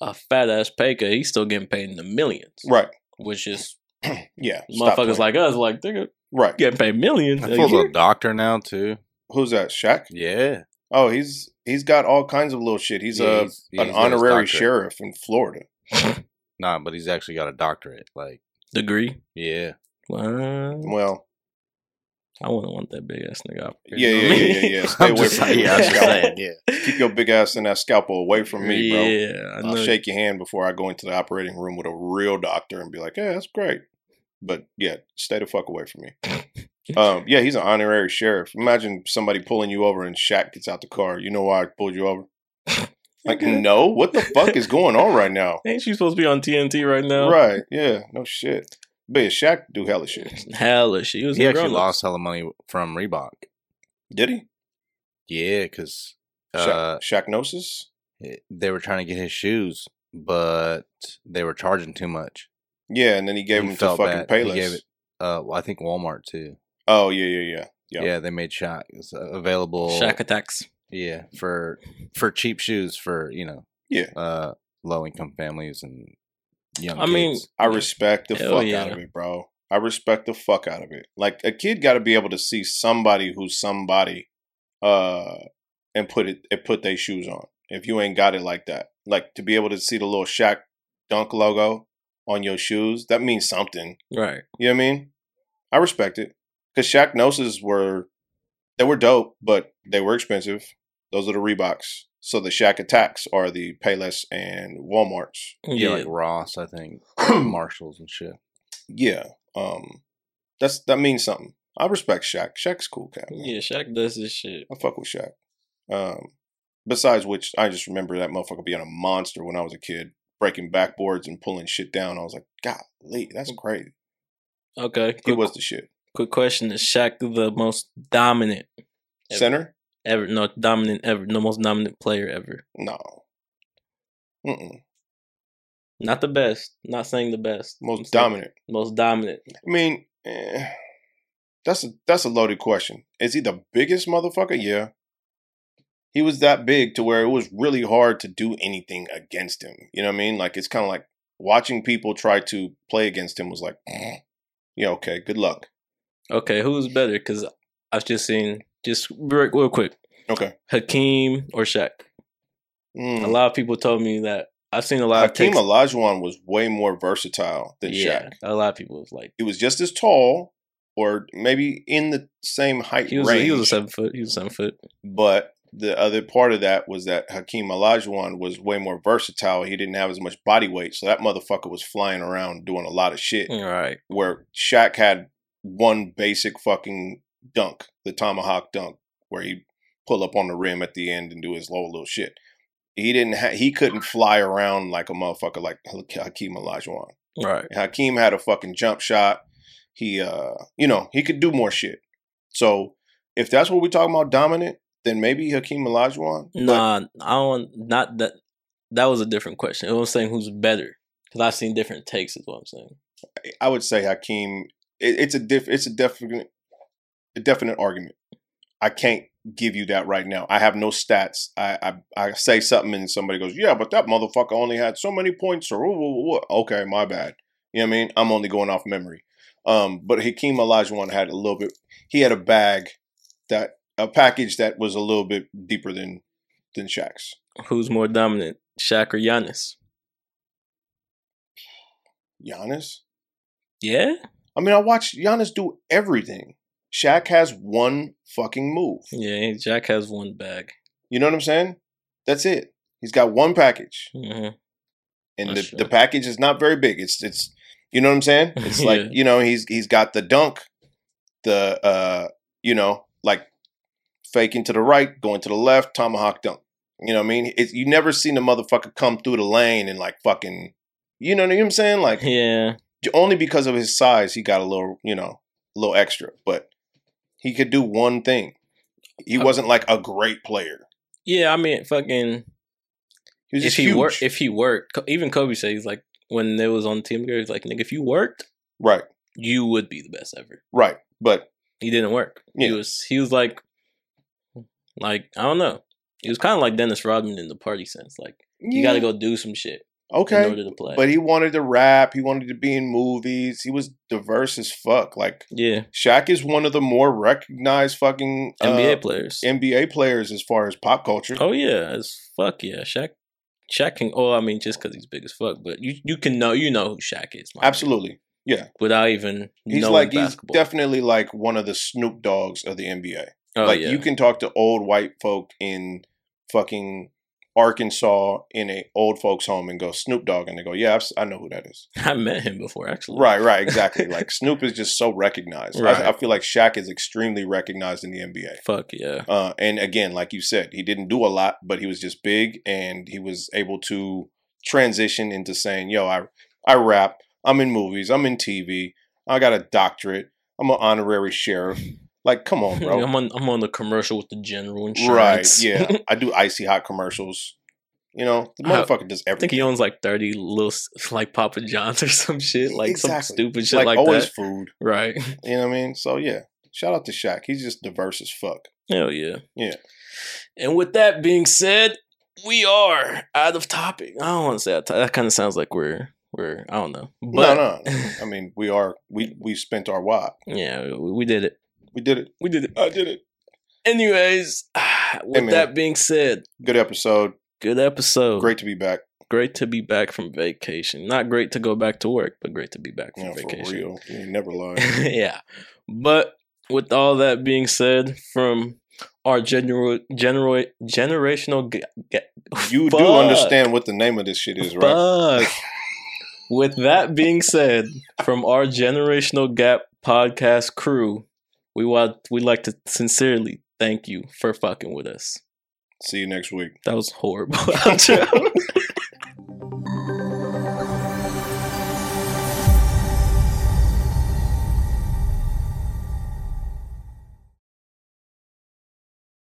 a fat ass pay cut. He's still getting paid in the millions,
Right.
which is
Yeah.
motherfuckers like us. Like they're
right.
getting paid millions.
I
a
feel
year.
a doctor now too.
Who's that? Shaq.
Yeah,
Oh, he's he's got all kinds of little shit. He's
Yeah,
a
he's- yeah,
an
he's got his
honorary sheriff in Florida.
nah, but he's actually got a doctorate. Like,
degree.
yeah,
Wow.
Well,
I wouldn't want that big ass nigga. operating
yeah,
on
yeah, yeah, yeah, yeah. Stay
I'm
away
just
from
saying,
me.
yeah, I'm just
Scalpel.
saying, yeah.
Keep your big ass and that scalpel away from me, bro.
Yeah, I
I'll shake your hand before I go into the operating room with a real doctor and be like, "Yeah, that's great," but yeah, stay the fuck away from me. um, yeah, he's an honorary sheriff. Imagine somebody pulling you over and Shaq gets out the car. You know why I pulled you over? Like, no, what the fuck is going on right now?
Ain't you supposed to be on TNT right now?
Right? Yeah, no shit. But yeah, Shaq do hella shit.
Hella, she was.
He
in
actually
Grown-Ups.
lost hella money from Reebok.
Did he?
Yeah, because
Shaq,
uh,
Shaqnosis?
they were trying to get his shoes, but they were charging too much.
Yeah, and then he gave
He
him to fucking
bad. He gave it- Uh, well, I think Walmart too.
Oh yeah, yeah, yeah. Yep.
Yeah, they made Shaq it's available.
Shaq attacks.
Yeah, for for cheap shoes for you know
Yeah.
uh low income families and young.
I mean.
I respect the fuck
yeah.
out of it, bro. I respect the fuck out of it. Like a kid got to be able to see somebody who's somebody, uh, and put it and put their shoes on. If you ain't got it like that, like to be able to see the little Shaq Dunk logo on your shoes, that means something.
Right.
You know what I mean? I respect it because Shaqnosis were they were dope, but they were expensive. Those are the Reeboks. So the Shaq Attacks are the Payless and WalMarts.
yeah,
Yeah.
like Ross, I think Marshalls and shit.
Yeah. Um that's that means something. I respect Shaq. Shaq's cool cat. man.
yeah. Shaq does this shit.
I fuck with Shaq. Um besides which I just remember that motherfucker being a monster when I was a kid, breaking backboards and pulling shit down. I was like, golly, that's crazy.
Okay.
He
Quick,
was the shit.
quick question: Is Shaq the most dominant? Ever.
Center?
Ever, no dominant ever, no most dominant player ever.
No. Mm-mm.
Not the best. Not saying the best.
Most dominant.
Most dominant.
I mean, eh, that's a that's a loaded question. Is he the biggest motherfucker? Yeah. He was that big to where it was really hard to do anything against him. You know what I mean? Like it's kind of like watching people try to play against him was like, yeah, okay, good luck.
Okay, who's better? Because I've just seen just real, real quick,
Okay.
Hakeem or Shaq.
Mm.
A lot of people told me that I've seen a lot
Hakeem
of takes.
Olajuwon was way more versatile than
yeah,
Shaq.
a lot of people was like
He was just as tall, or maybe in the same height
he was.
range.
He was a seven foot. He was seven foot.
But the other part of that was that Hakeem Olajuwon was way more versatile. He didn't have as much body weight, so that motherfucker was flying around doing a lot of shit.
All right.
Where Shaq had one basic fucking dunk, the tomahawk dunk, where he pull up on the rim at the end and do his low little shit. He didn't. Ha- he couldn't fly around like a motherfucker like Hakeem Olajuwon.
Right.
Hakeem had a fucking jump shot. He, uh, you know, he could do more shit. So if that's what we're talking about, dominant, then maybe Hakeem Olajuwon.
Nah, I don't. Not that. That was a different question. I was saying who's better because I've seen different takes. Is what I'm saying.
I would say Hakeem. It, it's a diff. It's a definite, a definite argument. I can't give you that right now. I have no stats. I I, I say something and somebody goes, "Yeah, but that motherfucker only had so many points." Or "Ooh, ooh, ooh." okay, my bad. You know what I mean? I'm only going off memory. Um, but Hakeem Olajuwon had a little bit. He had a bag that a package that was a little bit deeper than than Shaq's.
Who's more dominant, Shaq or Giannis?
Giannis.
Yeah.
I mean, I watched Giannis do everything. Shaq has one fucking move.
Yeah. Shaq has one bag.
You know what I'm saying? That's it. He's got one package,
hmm
and the,
That's
the
true.
package is not very big. It's it's you know what I'm saying? It's like
Yeah.
you know he's he's got the dunk, the uh you know like faking to the right, going to the left, tomahawk dunk. You know what I mean? It's you never seen a motherfucker come through the lane and like fucking. You know what I'm saying? Like
Yeah.
only because of his size, he got a little, you know, a little extra. But he could do one thing. He
Uh,
wasn't like a great player.
Yeah. I mean, fucking.
He was
If he worked, if he worked, even Kobe said he's like when they was on the team together, he's like, nigga, if you worked,
right,
you would be the best ever.
right. But
He didn't work. He was. He was like, like I don't know. He was kind of like Dennis Rodman in the party sense. Like you got to go do some shit in
okay.
order to play.
But he wanted to rap. He wanted to be in movies. He was diverse as fuck. Like
yeah,
Shaq is one of the more recognized fucking uh,
NBA players.
NBA players as far as pop culture.
Oh yeah, as fuck yeah. Shaq, Shaq can. Oh, I mean, just because he's big as fuck, but you you can know you know who Shaq is.
Absolutely. Yeah.
without even
He's like
basketball.
he's definitely like one of the Snoop Doggs of the NBA.
oh,
like
yeah.
you can talk to old white folk in fucking Arkansas in a old folks home and go Snoop Dogg and they go, yeah, I've, si know who that is.
I met him before actually.
Right, right, exactly. like Snoop is just so recognized.
Right.
I, I feel like Shaq is extremely recognized in the NBA.
Fuck yeah.
Uh, and again, like you said, he didn't do a lot, but he was just big and he was able to transition into saying, yo, I I rap, I'm in movies, I'm in TV, I got a doctorate, I'm an honorary sheriff. Like, come on, bro.
I'm on I'm on the commercial with the general insurance. Right.
Yeah. I do icy hot commercials. You know, the motherfucker does everything.
I think he owns like thirty little like Papa John's or some shit, like some stupid shit
like,
like,
always
that.
food.
Right.
You know what I mean? So yeah. Shout out to Shaq. He's just diverse as fuck.
Hell yeah.
Yeah.
And with that being said, we are out of topic. I don't want to say that. That kind of sounds like we're we're I don't know. But
no, no. I mean, we are we we spent our wad.
yeah, we, we did it.
We did it.
We did it.
I did it.
Anyways, with
man.
that being said,
Good episode.
good episode.
Great to be back.
great to be back from vacation. Not great to go back to work, but great to be back from
Yeah, for
vacation.
real. You never lie.
yeah. But with all that being said, from our general general generational ga- ga-
You do understand what the name of this shit is, right?
With that being said, from our generational gap podcast crew, we want we like to sincerely thank you for fucking with us.
See you next week.
That was horrible.